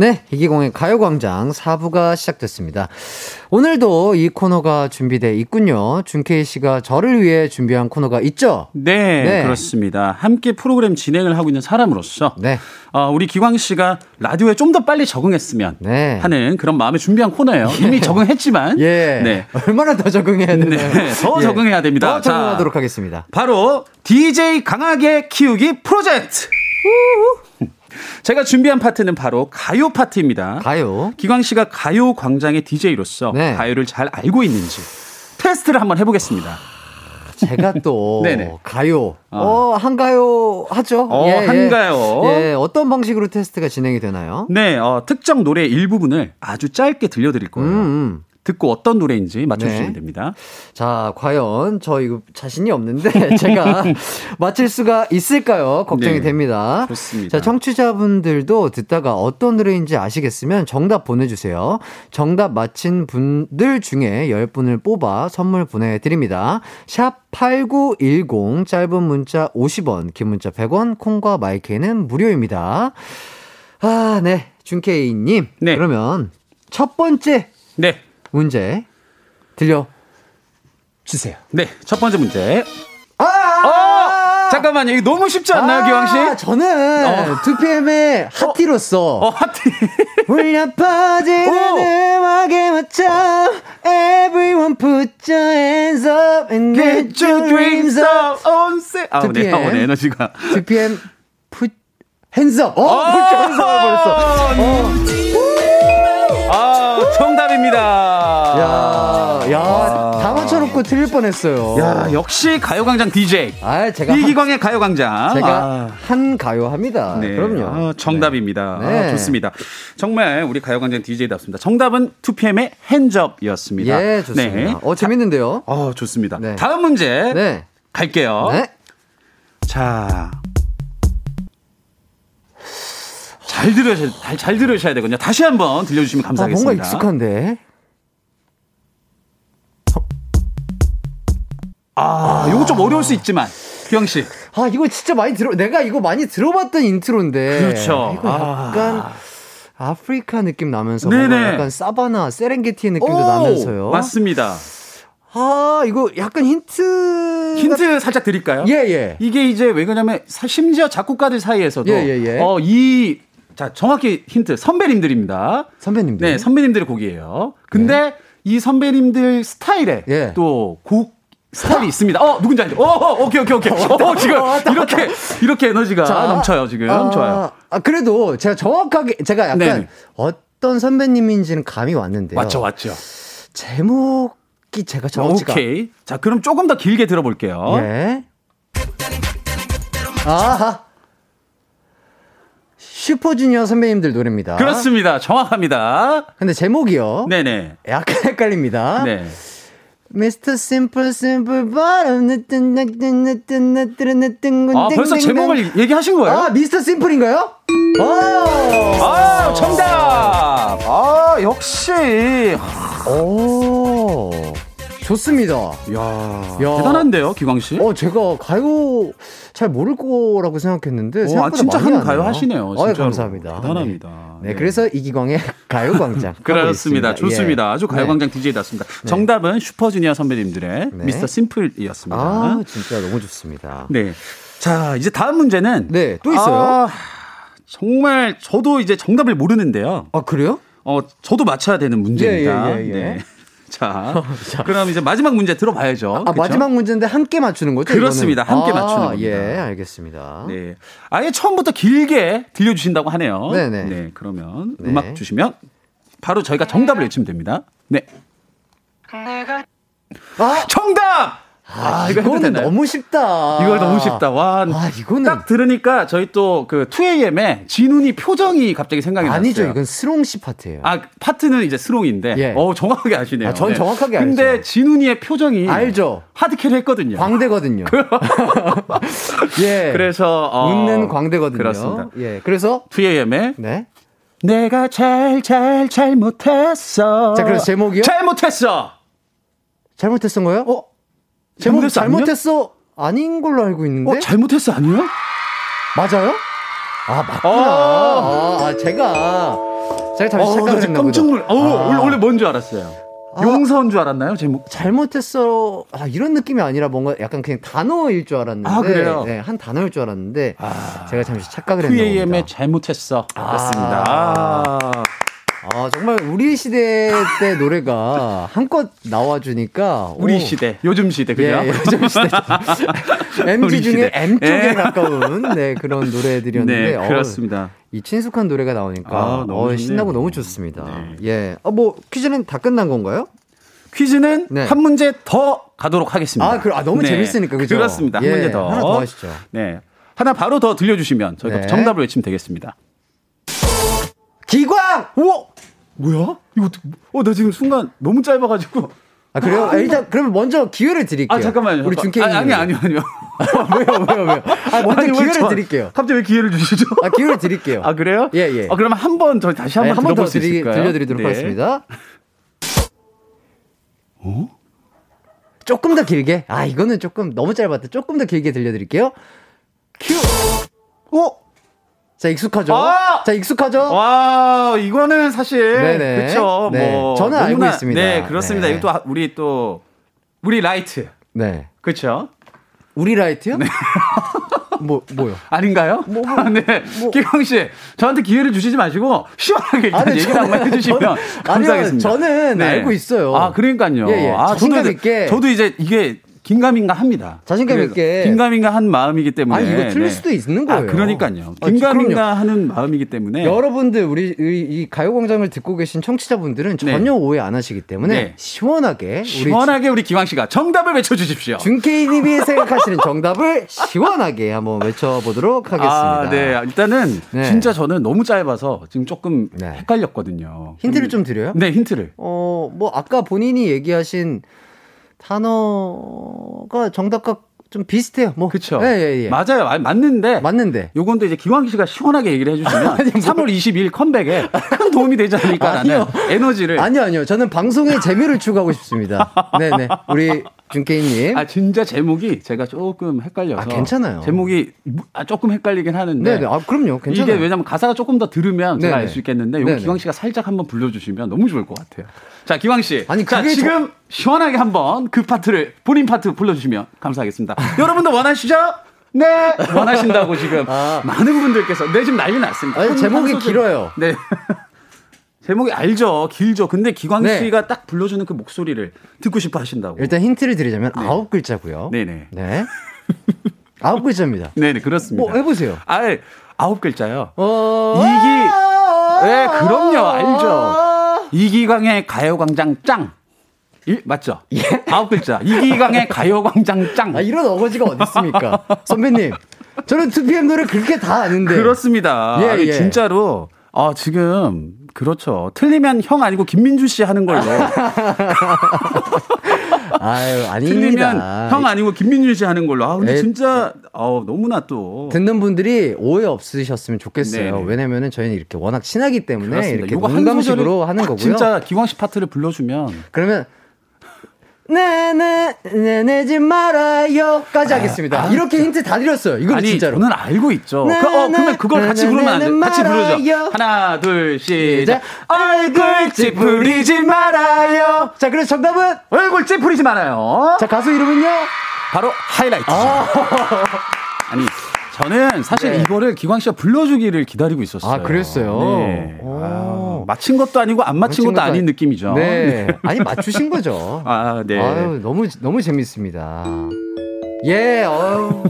네, 이기공의 가요광장 4부가 시작됐습니다. 오늘도 이 코너가 준비돼 있군요. 준케이 씨가 저를 위해 준비한 코너가 있죠? 네, 네. 그렇습니다. 함께 프로그램 진행을 하고 있는 사람으로서 네. 어, 우리 기광 씨가 라디오에 좀 더 빨리 적응했으면 네. 하는 그런 마음에 준비한 코너예요. 이미 적응했지만 예. 네. 얼마나 더 적응해야 되나요? 네, 더 적응해야 됩니다. 더 자. 적응하도록 하겠습니다. 바로 DJ 강하게 키우기 프로젝트. 제가 준비한 파트는 바로 가요 파트입니다. 가요. 기광 씨가 가요 광장의 DJ로서 네. 가요를 잘 알고 있는지 테스트를 한번 해보겠습니다. 제가 또. 가요. 어, 한가요 하죠? 어, 한가요. 예, 어떤 방식으로 테스트가 진행이 되나요? 네, 어, 특정 노래 일부분을 아주 짧게 들려드릴 거예요. 음, 음. 듣고 어떤 노래인지 맞춰주시면 네. 됩니다. 자, 과연 저 이거 자신이 없는데 제가 맞힐 수가 있을까요? 걱정이 네, 됩니다. 좋습니다. 자, 청취자분들도 듣다가 어떤 노래인지 아시겠으면 정답 보내주세요. 정답 맞힌 분들 중에 10분을 뽑아 선물 보내드립니다. 샵 8910 짧은 문자 50원, 긴 문자 100원, 콩과 마이크는 무료입니다. 아, 네. 준케이님. 네. 그러면 첫 번째 네, 문제 들려 주세요. 네, 첫 번째 문제. 아! 어, 잠깐만요. 이거 너무 쉽지 않나요, 기광 씨? 저는 어. 2PM의 하티로서 어, 하트. 울려 퍼지는 오. 음악에 맞춰 Everyone put your hands up and Get your dreams up on set. 아, 네, 2PM. 어, 네, 에너지가. 2PM put hands up. 어, 아. put your hands up 해버렸어. 아, 정답입니다. 야, 야, 다 맞춰놓고 틀릴 뻔했어요. 야, 역시 가요광장 DJ. 아, 제가 한, 이기광의 가요광장. 제가 아. 한 가요 합니다. 네. 그럼요. 아, 정답입니다. 네. 아, 좋습니다. 정말 우리 가요광장 DJ답습니다. 정답은 2PM의 핸즈업이었습니다. 예, 좋습니다. 어, 재밌는데요? 어, 좋습니다. 네. 다음 문제 네. 갈게요. 네. 자. 잘 들으셔야, 잘, 잘 들으셔야 되거든요. 다시 한번 들려주시면 아, 감사하겠습니다. 뭔가 익숙한데. 아, 요거 좀 어려울 수 있지만. 기광 씨. 아, 이거 진짜 많이 들어, 내가 이거 많이 들어봤던 intro인데. 그렇죠. 이거 약간, 아프리카 느낌 나면서 네네. 약간 사바나, 세렝게티 느낌도 오, 나면서요. 맞습니다. 아, 이거 약간 힌트. 힌트 살짝 드릴까요? 예, 예. 이게 이제 왜 그러냐면 사- 심지어 작곡가들 사이에서도 예, 예, 예. 어, 이 자, 정확히 힌트 선배님들입니다. 선배님들. 네, 선배님들의 곡이에요. 근데 이 선배님들 스타일에 예. 또곡 스타일이 있습니다. 어, 누군지 알죠? 어, 어, 오케이, 오케이, 오케이. 어, 지금 이렇게 이렇게 에너지가 자, 넘쳐요, 지금. 아, 좋아요. 아, 그래도 제가 정확하게, 제가 약간 네네. 어떤 선배님인지는 감이 왔는데요. 왔죠, 왔죠. 제목이 제가 정확히가. 오케이. 자, 그럼 조금 더 길게 들어볼게요. 예. 아하. 슈퍼주니어 선배님들 노래입니다. 그렇습니다. 정확합니다. 근데 제목이요. 네네. 약간 헷갈립니다. 네. Mr. Simple Simple Bottom 느뜬 느뜬 느뜬 느뜬 느뜬 아, 벌써 제목을 얘기하신 거예요? 아, 미스터 심플인가요? 오! 아, 정답! 아, 역시. 오. 좋습니다. 야, 야. 대단한데요, 기광 씨? 어, 제가 가요 잘 모를 거라고 생각했는데 오, 아, 생각보다 진짜 많이 한 가요. 하시네요. 어, 진짜로. 감사합니다. 대단합니다. 네, 네. 그래서 이기광의 가요광장. 그렇습니다. 좋습니다. 예. 아주 가요광장 DJ답습니다. 정답은 슈퍼주니어 선배님들의 네. 미스터 심플이었습니다. 아, 진짜 너무 좋습니다. 네. 자, 이제 다음 문제는. 네, 또 있어요? 아, 정말 저도 이제 정답을 모르는데요. 아, 그래요? 어, 저도 맞춰야 되는 문제입니다. 예, 예, 예, 예. 네. 자, 그럼 이제 마지막 문제 들어봐야죠. 아? 마지막 문제인데 함께 맞추는 거죠? 그렇습니다. 이거는? 함께 아, 맞추는 겁니다. 예, 알겠습니다. 네. 아예 처음부터 길게 들려주신다고 하네요. 네네. 네, 그러면 네. 음악 주시면 바로 저희가 정답을 외치면 됩니다. 네. 아, 정답! 아, 이거 해도 이거는? 너무 쉽다. 이거 너무 쉽다. 와. 아, 이거는 딱 들으니까 저희 또 그 2AM의 진훈이 표정이 갑자기 생각이 아니죠. 났어요. 이건 스롱 씨 파트예요. 아, 파트는 이제 스롱인데. 예. 어, 정확하게 아시네요. 아, 전 정확하게 근데 알죠. 진훈이의 표정이 알죠. 하드캐리 했거든요. 광대거든요. 예. 그래서 어, 웃는 광대거든요. 그렇습니다. 예. 그래서 2AM의 네. 내가 잘, 잘, 잘못했어. 자, 그래서 제목이요? 잘못했어. 잘못했던 거예요? 어? 제목 잘못했어 아니에요? 잘못했어 아닌 걸로 알고 있는데. 어, 잘못했어 아니에요? 맞아요? 아, 맞구나. 어. 아, 아, 제가 제가 잠시 어, 나 착각을 했나 깜짝. 놀. 어, 아. 원래 원래 뭔 줄 알았어요. 아. 용서인 줄 알았나요, 제목? 잘못했어. 아, 이런 느낌이 아니라 뭔가 약간 그냥 단어일 줄 알았는데. 아, 그래요? 네, 한 단어일 줄 알았는데. 아. 제가 잠시 착각을 했나 2AM의 봅니다. 잘못했어. 아. 맞습니다. 아. 아, 정말 우리 시대 때 노래가 한껏 나와주니까. 우리 오. 시대, 요즘 시대, 그죠? 예, 요즘 시대. MG 중에. M 쪽에 예. 가까운 네, 그런 노래들이었는데. 네, 어, 그렇습니다. 이 친숙한 노래가 나오니까 아, 어. 신나고 너무 좋습니다. 네. 예. 어, 뭐 퀴즈는 다 끝난 건가요? 퀴즈는 네. 한 문제 더 가도록 하겠습니다. 아, 그, 아 너무 네. 재밌으니까 그죠? 그렇습니다. 한 예, 문제 더. 하나 더 하시죠. 네. 하나 바로 더 들려주시면 저희가 네. 정답을 외치면 되겠습니다. 기광! 우와! 뭐야? 이거 어떻게, 어, 나 지금 순간 너무 짧아가지고. 아 그래요? 아, 일단 그러면 먼저 기회를 드릴게요. 아, 잠깐만요. 우리. 준케이 아니, 아니, 아니요, 아니요. 왜요, 왜요, 왜요? 아 먼저 아니, 왜 기회를 저- 드릴게요. 갑자기 왜 기회를 주시죠? 아 기회를 드릴게요. 아, 그래요? 예, 예. 아, 그러면 한번더 다시 네, 한번 한번 더 들어볼 수 드리, 있을까요? 들려드리도록 네. 하겠습니다. 어? 조금 더 길게? 아 이거는 조금 너무 짧았다. 조금 더 길게 들려드릴게요. 큐. 오. 자 익숙하죠? 아! 자 익숙하죠? 와, 이거는 사실. 그렇죠. 네. 뭐 저는 알고 너무나- 있습니다. 네, 그렇습니다. 네. 이거 또 우리 또 우리 라이트. 네. 그렇죠? 우리 라이트요? 뭐 뭐요? 아닌가요? 뭐, 뭐, 네. 뭐. 기광 씨, 저한테 기회를 주시지 마시고 시원하게 일단 아니, 얘기를 한번 해주시면 저는- 감사하겠습니다. 네. 아니요, 저는 알고 있어요. 아, 그러니까요. 예, 예. 아, 저도, 있게. 저도 이제 이게 긴가민가 합니다. 자신감 있게. 긴가민가 한 마음이기 때문에. 아니, 이거 틀릴 수도 있는 거예요. 아, 그러니까요. 아, 긴가민가 하는 마음이기 때문에. 여러분들 우리 이, 이 가요광장을 듣고 계신 청취자분들은 네. 전혀 오해 안 하시기 때문에 네. 시원하게 우리 시원하게 우리 기광 씨가 정답을 외쳐주십시오. 준케이님이 생각하시는 정답을 시원하게 한번 외쳐보도록 하겠습니다. 아, 네. 일단은 네. 진짜 저는 너무 짧아서 지금 조금 네. 헷갈렸거든요. 힌트를 좀 드려요? 네, 힌트를. 어, 뭐 아까 본인이 얘기하신 단어가 정답과 좀 비슷해요. 뭐 그쵸. 예, 예, 예. 맞아요. 아, 맞는데. 맞는데. 요건 또 이제 기광 씨가 시원하게 얘기를 해주시면 아니, 뭐- 3월 22일 컴백에 큰 도움이 되지 않을까라는 아니요. 에너지를 아니요, 아니요. 저는 방송의 재미를 추구하고 싶습니다. 네네. 우리 준케이님. 아 진짜 제목이 제가 조금 헷갈려서 아, 괜찮아요. 제목이 무- 아, 조금 헷갈리긴 하는데 네네. 아, 그럼요. 괜찮아요. 이게 왜냐면 가사가 조금 더 들으면 제가 네네. 알수 있겠는데 네네. 기광 씨가 살짝 한번 불러주시면 너무 좋을 것 같아요. 자 기광 씨, 아니, 자 그게 지금 시원하게 한번 그 파트를 본인 파트 불러주시면 감사하겠습니다. 여러분도 원하시죠? 네 원하신다고 지금 많은 분들께서 네 지금 난리 났습니다. 아. 아니, 한- 제목이 한 소절- 길어요. 네. 제목이 알죠, 길죠. 근데 기광 네. 씨가 딱 불러주는 그 목소리를 듣고 싶어 하신다고. 일단 힌트를 드리자면 아홉 글자고요. 네네. 네. 아홉 글자입니다. 네네 그렇습니다. 뭐 해보세요. 아 아홉 글자요. 어... 이기 네 그럼요 알죠. 이기광의 가요광장 짱. 일, 맞죠? 아홉 글자. 이기광의 가요광장 짱. 예? 아, 이런 어거지가 어디 있습니까? 선배님, 저는 2PM 노래 그렇게 다 아는데. 그렇습니다. 예, 아니, 예. 진짜로 아 지금 그렇죠. 틀리면 형 아니고 김민주 씨 하는 걸로. 아유, 틀리면 아닙니다. 형 아니고 김민주 씨 하는 걸로. 아 근데 에, 진짜 어 너무나 또 듣는 분들이 오해 없으셨으면 좋겠어요. 네네. 왜냐면은 저희는 이렇게 워낙 친하기 때문에 그렇습니다. 이렇게 농담식으로 하는 딱 거고요. 진짜 기광 씨 파트를 불러 주면 그러면 네네 내내지 말아요까지 하겠습니다. 이렇게 힌트 다 드렸어요. 이거 아니 진짜로. 저는 알고 있죠. 네, 그, 어, 네, 그러면 그걸 네, 같이 네, 부르면 안 네, 돼. 네, 같이 부르죠. 하나, 둘, 시작. 얼굴 찌푸리지 말아요. 자, 그래서 정답은 얼굴 찌푸리지 말아요. 자 가수 이름은요? 바로 하이라이트. 아니, 저는 사실 네. 이거를 기광 씨가 불러주기를 기다리고 있었어요. 아, 그랬어요? 네. 오. 아, 맞힌 것도 아니고 안 맞힌 것도 것도 아닌 아니- 느낌이죠. 네. 아니 맞추신 거죠. 아, 네. 아유, 너무 너무 재밌습니다. 예, 어유.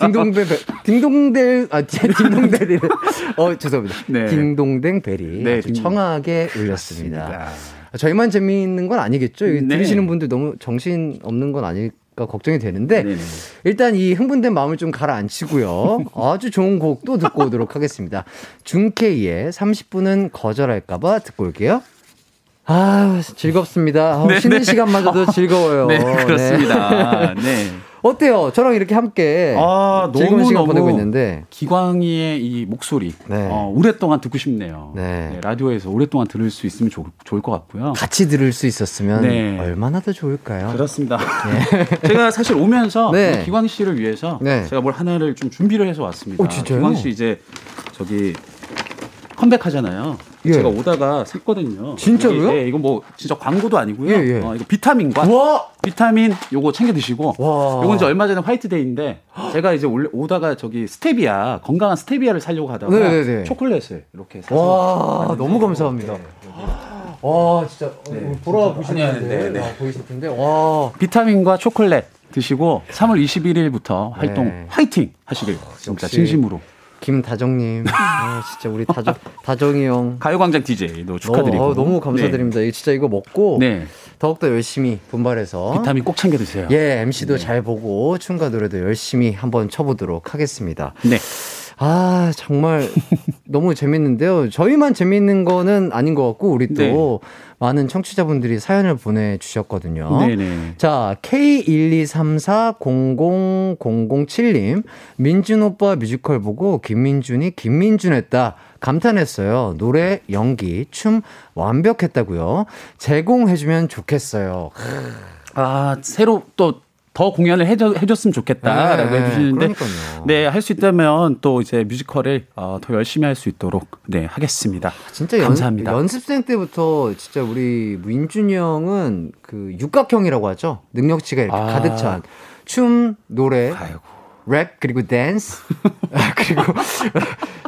딩동벨 딩동델 아 딩동벨이 어 죄송합니다. 네. 딩동댕 벨이 네, 아주 딩- 청하게 울렸습니다. 저희만 재미있는 건 아니겠죠? 네. 들으시는 분들 너무 정신 없는 건 아닐 까 걱정이 되는데 네네. 일단 이 흥분된 마음을 좀 가라앉히고요. 아주 좋은 곡 또 듣고 오도록 하겠습니다. 준케이의 30분은 거절할까봐 듣고 올게요. 아 즐겁습니다. 아, 네, 쉬는 네. 시간마저도 즐거워요. 네, 그렇습니다. 네. 어때요? 저랑 이렇게 함께 아, 즐거운 너무 시간 너무 보내고 있는데 기광이의 이 목소리 네. 어, 오랫동안 듣고 싶네요. 네. 네, 라디오에서 오랫동안 들을 수 있으면 좋, 좋을 것 같고요. 같이 들을 수 있었으면 네. 얼마나 더 좋을까요? 그렇습니다. 제가 사실 오면서 네. 기광 씨를 위해서 네. 제가 뭘 하나를 좀 준비를 해서 왔습니다. 오? 기광 씨 이제 저기 컴백하잖아요. 예. 제가 오다가 샀거든요. 진짜로요? 예, 이거 뭐 진짜 광고도 아니고요. 예, 예. 어, 이거 비타민과 와! 비타민 요거 챙겨 드시고 와. 요건 이제 얼마 전에 화이트데이인데 제가 이제 오다가 저기 스테비아 건강한 스테비아를 살려고 하다가 네네네. 초콜릿을 이렇게 사서 와, 너무 감사합니다. 와, 진짜 네. 돌아보시는 아니요, 분들 네, 네. 아, 보이실 텐데 와. 비타민과 초콜릿 드시고 3월 21일부터 활동 네. 화이팅 하시길 진짜 역시. 진심으로 김다정님, 아, 진짜 우리 다정 다정이 형. 가요광장 DJ도 축하드리고 어, 너무 감사드립니다. 이거 진짜 이거 먹고 네. 네. 더욱더 열심히 분발해서 비타민 꼭 챙겨 드세요. 예 MC도 잘 보고 춤과 노래도 열심히 한번 쳐보도록 하겠습니다. 네. 아 정말 너무 재밌는데요. 저희만 재밌는 거는 아닌 것 같고 우리 또 네. 많은 청취자분들이 사연을 보내주셨거든요. 네네. 자, K123400007님, 민준 오빠 뮤지컬 보고 김민준이 김민준 했다. 감탄했어요. 노래, 연기, 춤 완벽했다고요. 제공해주면 좋겠어요. 아 새로 또 더 공연을 해줘, 해줬으면 좋겠다라고 네, 해주시는데. 네 할 수 있다면 또 이제 뮤지컬을 어, 더 열심히 할 수 있도록 네 하겠습니다. 진짜 연, 감사합니다. 연습생 때부터 진짜 우리 민준이 형은 그 육각형이라고 하죠. 능력치가 이렇게 아. 가득 찬 춤, 노래, 아이고. 랩 그리고 댄스 아, 그리고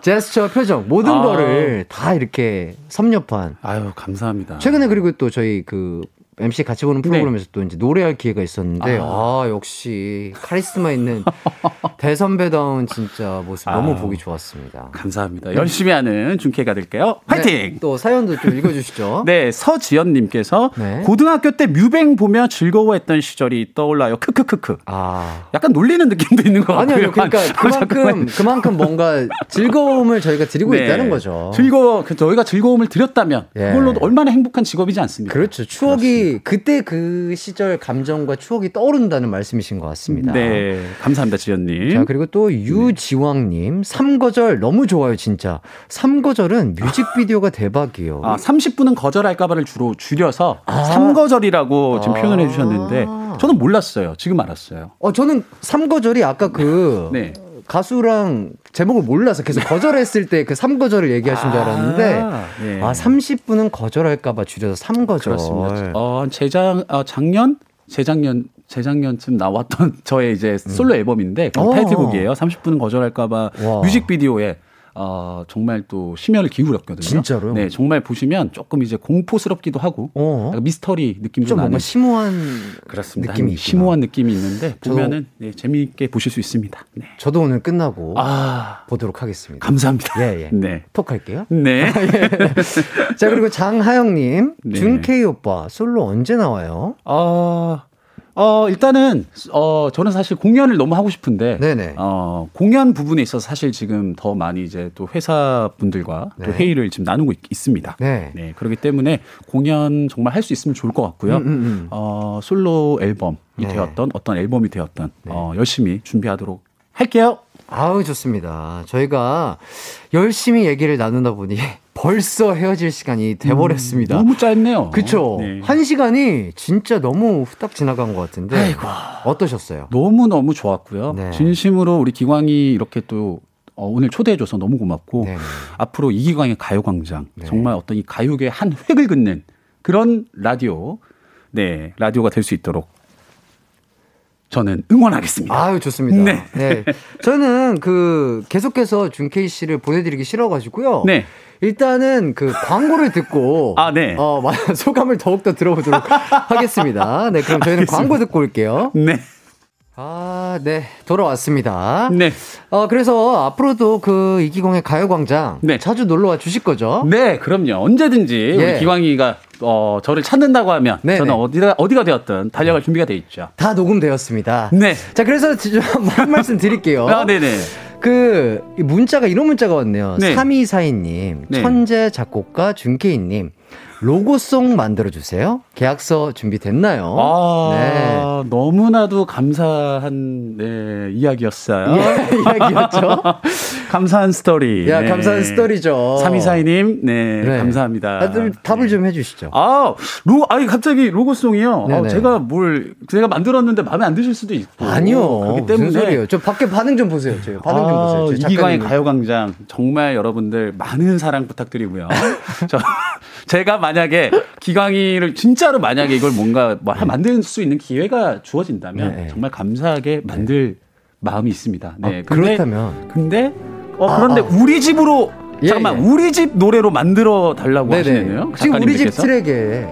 제스처 표정 모든 아. 거를 다 이렇게 섭렵한 아유 감사합니다. 최근에 그리고 또 저희 그 MC 같이 보는 프로그램에서 또 이제 노래할 기회가 있었는데 아, 역시 카리스마 있는 대선배다운 진짜 모습 너무 아. 보기 좋았습니다. 감사합니다. 열심히 하는 준케가 될게요. 화이팅! 네, 또 사연도 좀 읽어주시죠. 네, 서지연님께서 네. 고등학교 때 뮤뱅 보며 즐거워했던 시절이 떠올라요. 크크크크. 아 약간 놀리는 느낌도 있는 것 같고요. 아니요. 그러니까 그만큼 그만큼 뭔가 즐거움을 저희가 드리고 네. 있다는 거죠. 즐거워, 그 저희가 즐거움을 드렸다면 예. 그걸로 얼마나 행복한 직업이지 않습니까? 그렇죠. 추억이 거의 그때 그 시절 감정과 추억이 떠오른다는 말씀이신 것 같습니다. 네, 감사합니다, 지연님. 자, 그리고 또 유지왕님, 삼거절 너무 좋아요, 진짜. 삼거절은 뮤직비디오가 대박이에요. 아, 30분은 거절할까봐를 주로 줄여서 아. 삼거절이라고 지금 표현을 아. 해주셨는데 저는 몰랐어요. 지금 알았어요. 어, 저는 삼거절이 아까 그 네. 가수랑 제목을 몰라서 계속 거절했을 때그 삼거절을 얘기하신 줄 알았는데 아, 네. 아, 30분은 거절할까봐 줄여서 삼거절. 그렇습니다. 어, 재작, 어, 작년? 재작년, 재작년쯤 나왔던 저의 이제 솔로 앨범인데, 그 어. 타이틀곡이에요. 30분은 거절할까봐 와. 뮤직비디오에 어, 정말 또 심혈을 기울였거든요. 진짜로요? 네, 정말 보시면 조금 이제 공포스럽기도 하고, 어. 약간 미스터리 느낌도 좀 나는. 뭔가 심오한 그렇습니다. 느낌이 한 있구나. 심오한 느낌이 있는데, 보면은 네, 재미있게 보실 수 있습니다. 네. 저도 오늘 끝나고 아, 보도록 하겠습니다. 감사합니다. 예, 예. 네. 톡할게요. 네. 자, 그리고 장하영님, 네. 준케이 오빠, 솔로 언제 나와요? 어, 어, 일단은, 어, 저는 사실 공연을 너무 하고 싶은데, 네네. 어, 공연 부분에 있어서 사실 지금 더 많이 이제 또 회사 분들과 또 네. 회의를 지금 나누고 있, 습니다 네. 그렇기 때문에 공연 정말 할 수 있으면 좋을 것 같고요. 음, 음, 음. 어, 솔로 앨범이 네. 되었던 어떤 앨범이 되었던, 어, 열심히 준비하도록 할게요. 아우, 좋습니다. 저희가 열심히 얘기를 나누다 보니 벌써 헤어질 시간이 돼버렸습니다. 너무 짧네요. 그쵸. 네. 한 시간이 진짜 너무 후딱 지나간 것 같은데. 아이고. 어떠셨어요? 너무너무 좋았고요. 네. 진심으로 우리 기광이 이렇게 또 어, 오늘 초대해줘서 너무 고맙고 네네. 앞으로 이기광의 가요광장 네. 정말 어떤 이 가요계의 한 획을 긋는 그런 라디오 네 라디오가 될 수 있도록 저는 응원하겠습니다. 아유, 좋습니다. 네. 네. 저는 그 계속해서 준케이 씨를 보내드리기 싫어가지고요. 네. 일단은 그 광고를 듣고 아, 네. 어, 마- 소감을 더욱더 들어보도록 하겠습니다. 네, 그럼 저희는 알겠습니다. 광고 듣고 올게요. 네. 아, 네. 돌아왔습니다. 네. 어, 그래서 앞으로도 그 이기광의 가요광장 네. 자주 놀러 와 주실 거죠? 네, 그럼요. 언제든지 예. 우리 기광이가 어, 저를 찾는다고 하면 네네. 저는 어디가 어디가 되었든 달려갈 준비가 돼 있죠. 다 녹음되었습니다. 네. 자, 그래서 좀한 말씀 드릴게요. 아, 네네. 그, 이 문자가, 이런 문자가 왔네요. 네. 3242님, 네. 천재 작곡가 준케이님, 로고송 만들어주세요. 계약서 준비됐나요? 아, 네. 너무나도 감사한 네, 이야기였어요. 예, 이야기였죠. 감사한 스토리. 야, 네. 감사한 스토리죠. 3242님, 네, 네. 감사합니다. 다들 답을 좀 해주시죠. 아, 로, 아니, 갑자기 로고송이요. 아, 제가 뭘, 제가 만들었는데 마음에 안 드실 수도 있고. 아니요. 그렇기 때문에. 무슨 소리예요? 저 밖에 반응 좀 보세요. 저 반응 좀 보세요. 아, 저 이기광의. 가요광장 정말 여러분들 많은 사랑 부탁드리고요. 저, 제가 만약에 기광이를 진짜로 만약에 이걸 뭔가 뭐 한- 만들 수 있는 기회가 주어진다면 네. 정말 감사하게 만들 마음이 있습니다. 네. 아, 근데, 그렇다면. 근데 어 아, 그런데 아. 우리 집으로 예, 잠깐만 예. 우리 집 노래로 만들어 달라고. 하시네요. 지금 우리 집. 트랙에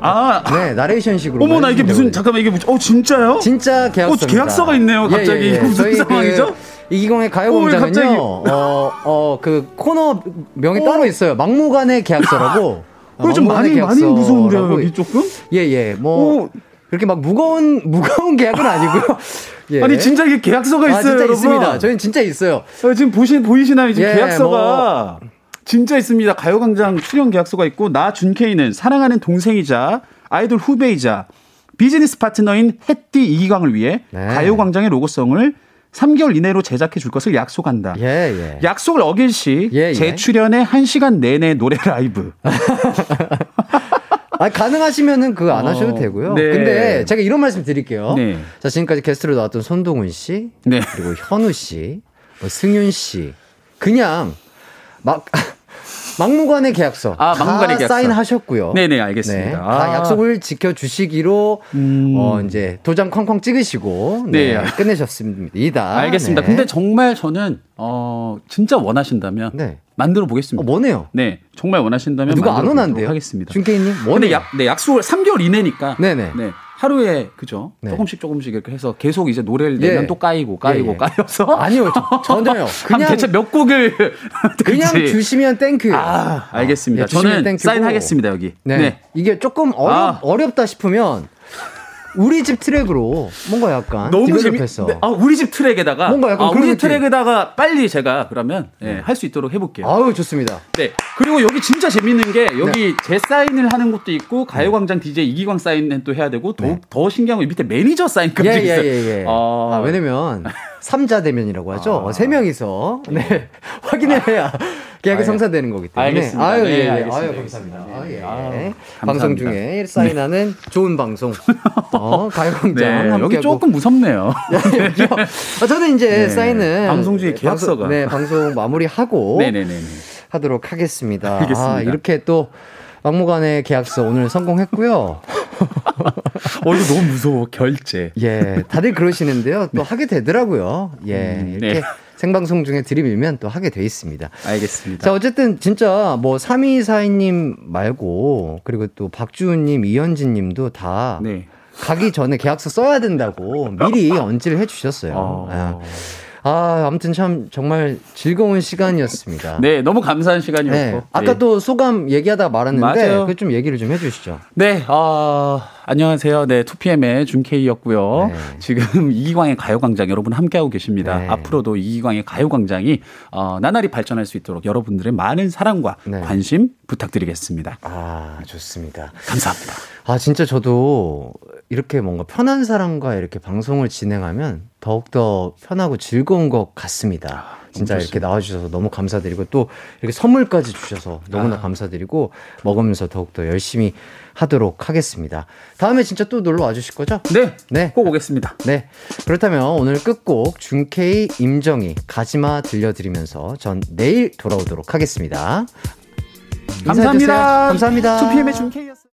아, 네 나레이션식으로. 어머 나 이게 해주신다고 무슨 해요. 잠깐만 이게 어 진짜요? 진짜 계약서. 어, 계약서가 있네요, 갑자기. 무슨 저희 상황이죠? 그 이기광의 어. 가요공장은요. 어, 어, 그 코너 명이 따로 있어요. 막무가내 계약서라고. 어, 어, 좀 많이 많이 무서운데요. 여기 조금? 예, 예. 뭐 오. 그렇게 막 무거운 무거운 계약은 아니고요. 예. 아니 진짜 이게 계약서가 있어요, 아, 진짜 여러분. 있습니다. 저희는 진짜 있어요. 어, 지금 보시 보이시나요? 지금 예, 계약서가 진짜 있습니다. 가요광장 출연 계약서가 있고 나 준케이는 사랑하는 동생이자 아이돌 후배이자 비즈니스 파트너인 햇띠 이기광을 위해 네. 가요광장의 로고송을 3개월 이내로 제작해 줄 것을 약속한다. 예, 예. 약속을 어길 시 예, 예. 재출연의 1시간 내내 노래 라이브. 아, 가능하시면은 그거 안 어, 하셔도 되고요. 네. 근데 제가 이런 말씀 드릴게요. 네. 자, 지금까지 게스트로 나왔던 손동훈 씨, 네. 그리고 현우 씨, 뭐 승윤 씨, 그냥 막 막무가내 계약서 아, 다 막무가내 계약서. 사인하셨고요. 네네, 알겠습니다. 네, 다 아. 약속을 지켜주시기로 음. 어 이제 도장 쾅쾅 찍으시고 네, 네. 끝내셨습니다. 알겠습니다. 네. 근데 정말 저는 어 진짜 원하신다면 네. 만들어 어, 보겠습니다. 뭐네요? 네, 정말 원하신다면 누가 안 오난데요? 하겠습니다. 준케이님 근데 뭐네요? 약, 네, 약속을 3개월 이내니까. 네네. 네. 하루에 그죠? 네. 조금씩 조금씩 이렇게 해서 계속 이제 노래를 내면 예. 또 까이고 까이고 예, 예. 까여서 아니요, 저- 전혀요. 그냥 대체 몇 곡을 그냥? 주시면 thank you. 아, 알겠습니다. 예, 주시면 저는 thank you고. 사인하겠습니다, 여기. 네. 네. 이게 조금 어렵, 아. 어렵다 싶으면 우리 집 트랙으로 뭔가 약간 너무 develop해서 재밌. 아 우리 집 트랙에다가 뭔가 약간 아, 우리 집. 트랙에다가 빨리 제가 그러면 예, 할수 있도록 해볼게요. 아유 좋습니다. 네. 그리고 여기 진짜 재밌는 게 여기 제 사인을 하는 것도 있고 가요광장 DJ 이기광 사인은 또 해야 되고 더욱 더 신기한 건 밑에 매니저 사인까지 있어요. 예 예예 예. 아, 아, 왜냐면 삼자 대면이라고 하죠. 아. 세 명이서 네. 확인을 해야 계약이 아, 성사되는 거기 때문에. 알겠습니다. 아유 네, 예, 예. 알겠습니다. 아유. 감사합니다. 아, 예. 아유, 방송. 중에 사인하는 좋은 방송. 어, 가요광장 네. 여기 조금 무섭네요. 여기요. 아, 저는 이제 네. 사인은 방송 중에 방송- 계약서가. 네 방송 마무리하고. 하도록 하겠습니다. 알겠습니다. 아, 이렇게 또 막무가내 계약서 오늘 성공했고요. 어 이거 너무 무서워 결제. 예, 다들 그러시는데요. 또 하게 되더라고요. 예, 음, 이렇게 네. 생방송 중에 들이밀면 또 하게 돼 있습니다. 알겠습니다. 자, 어쨌든 진짜 뭐 3242님 말고 그리고 또 박주은님, 이현진님도 다 네. 가기 전에 계약서 써야 된다고 미리 언지를 해주셨어요. 어. 아, 아무튼 참 정말 즐거운 시간이었습니다. 네, 너무 감사한 시간이었고. 네. 아까 네. 또 소감 얘기하다 말았는데. 그 좀 얘기를 좀 해주시죠. 네, 아, 안녕하세요. 네, 2PM의 준케이였고요. 네. 지금 이기광의 가요광장 여러분 함께하고 계십니다. 네. 앞으로도 이기광의 가요광장이 어, 나날이 발전할 수 있도록 여러분들의 많은 사랑과 네. 관심 부탁드리겠습니다. 아, 좋습니다. 감사합니다. 아, 진짜 저도 이렇게 뭔가 편한 사람과 이렇게 방송을 진행하면 더욱더 편하고 즐거운 것 같습니다. 진짜 너무 이렇게 나와주셔서 너무 감사드리고 또 이렇게 선물까지 주셔서 너무나 아. 감사드리고 먹으면서 더욱더 열심히 하도록 하겠습니다. 다음에 진짜 또 놀러 와 주실 거죠? 네, 네. 꼭 오겠습니다. 네. 그렇다면 오늘 끝곡 준케이 임정희 가지마 들려드리면서 전 내일 돌아오도록 하겠습니다. 감사합니다. 감사합니다. 2PM의 준케이였습니다.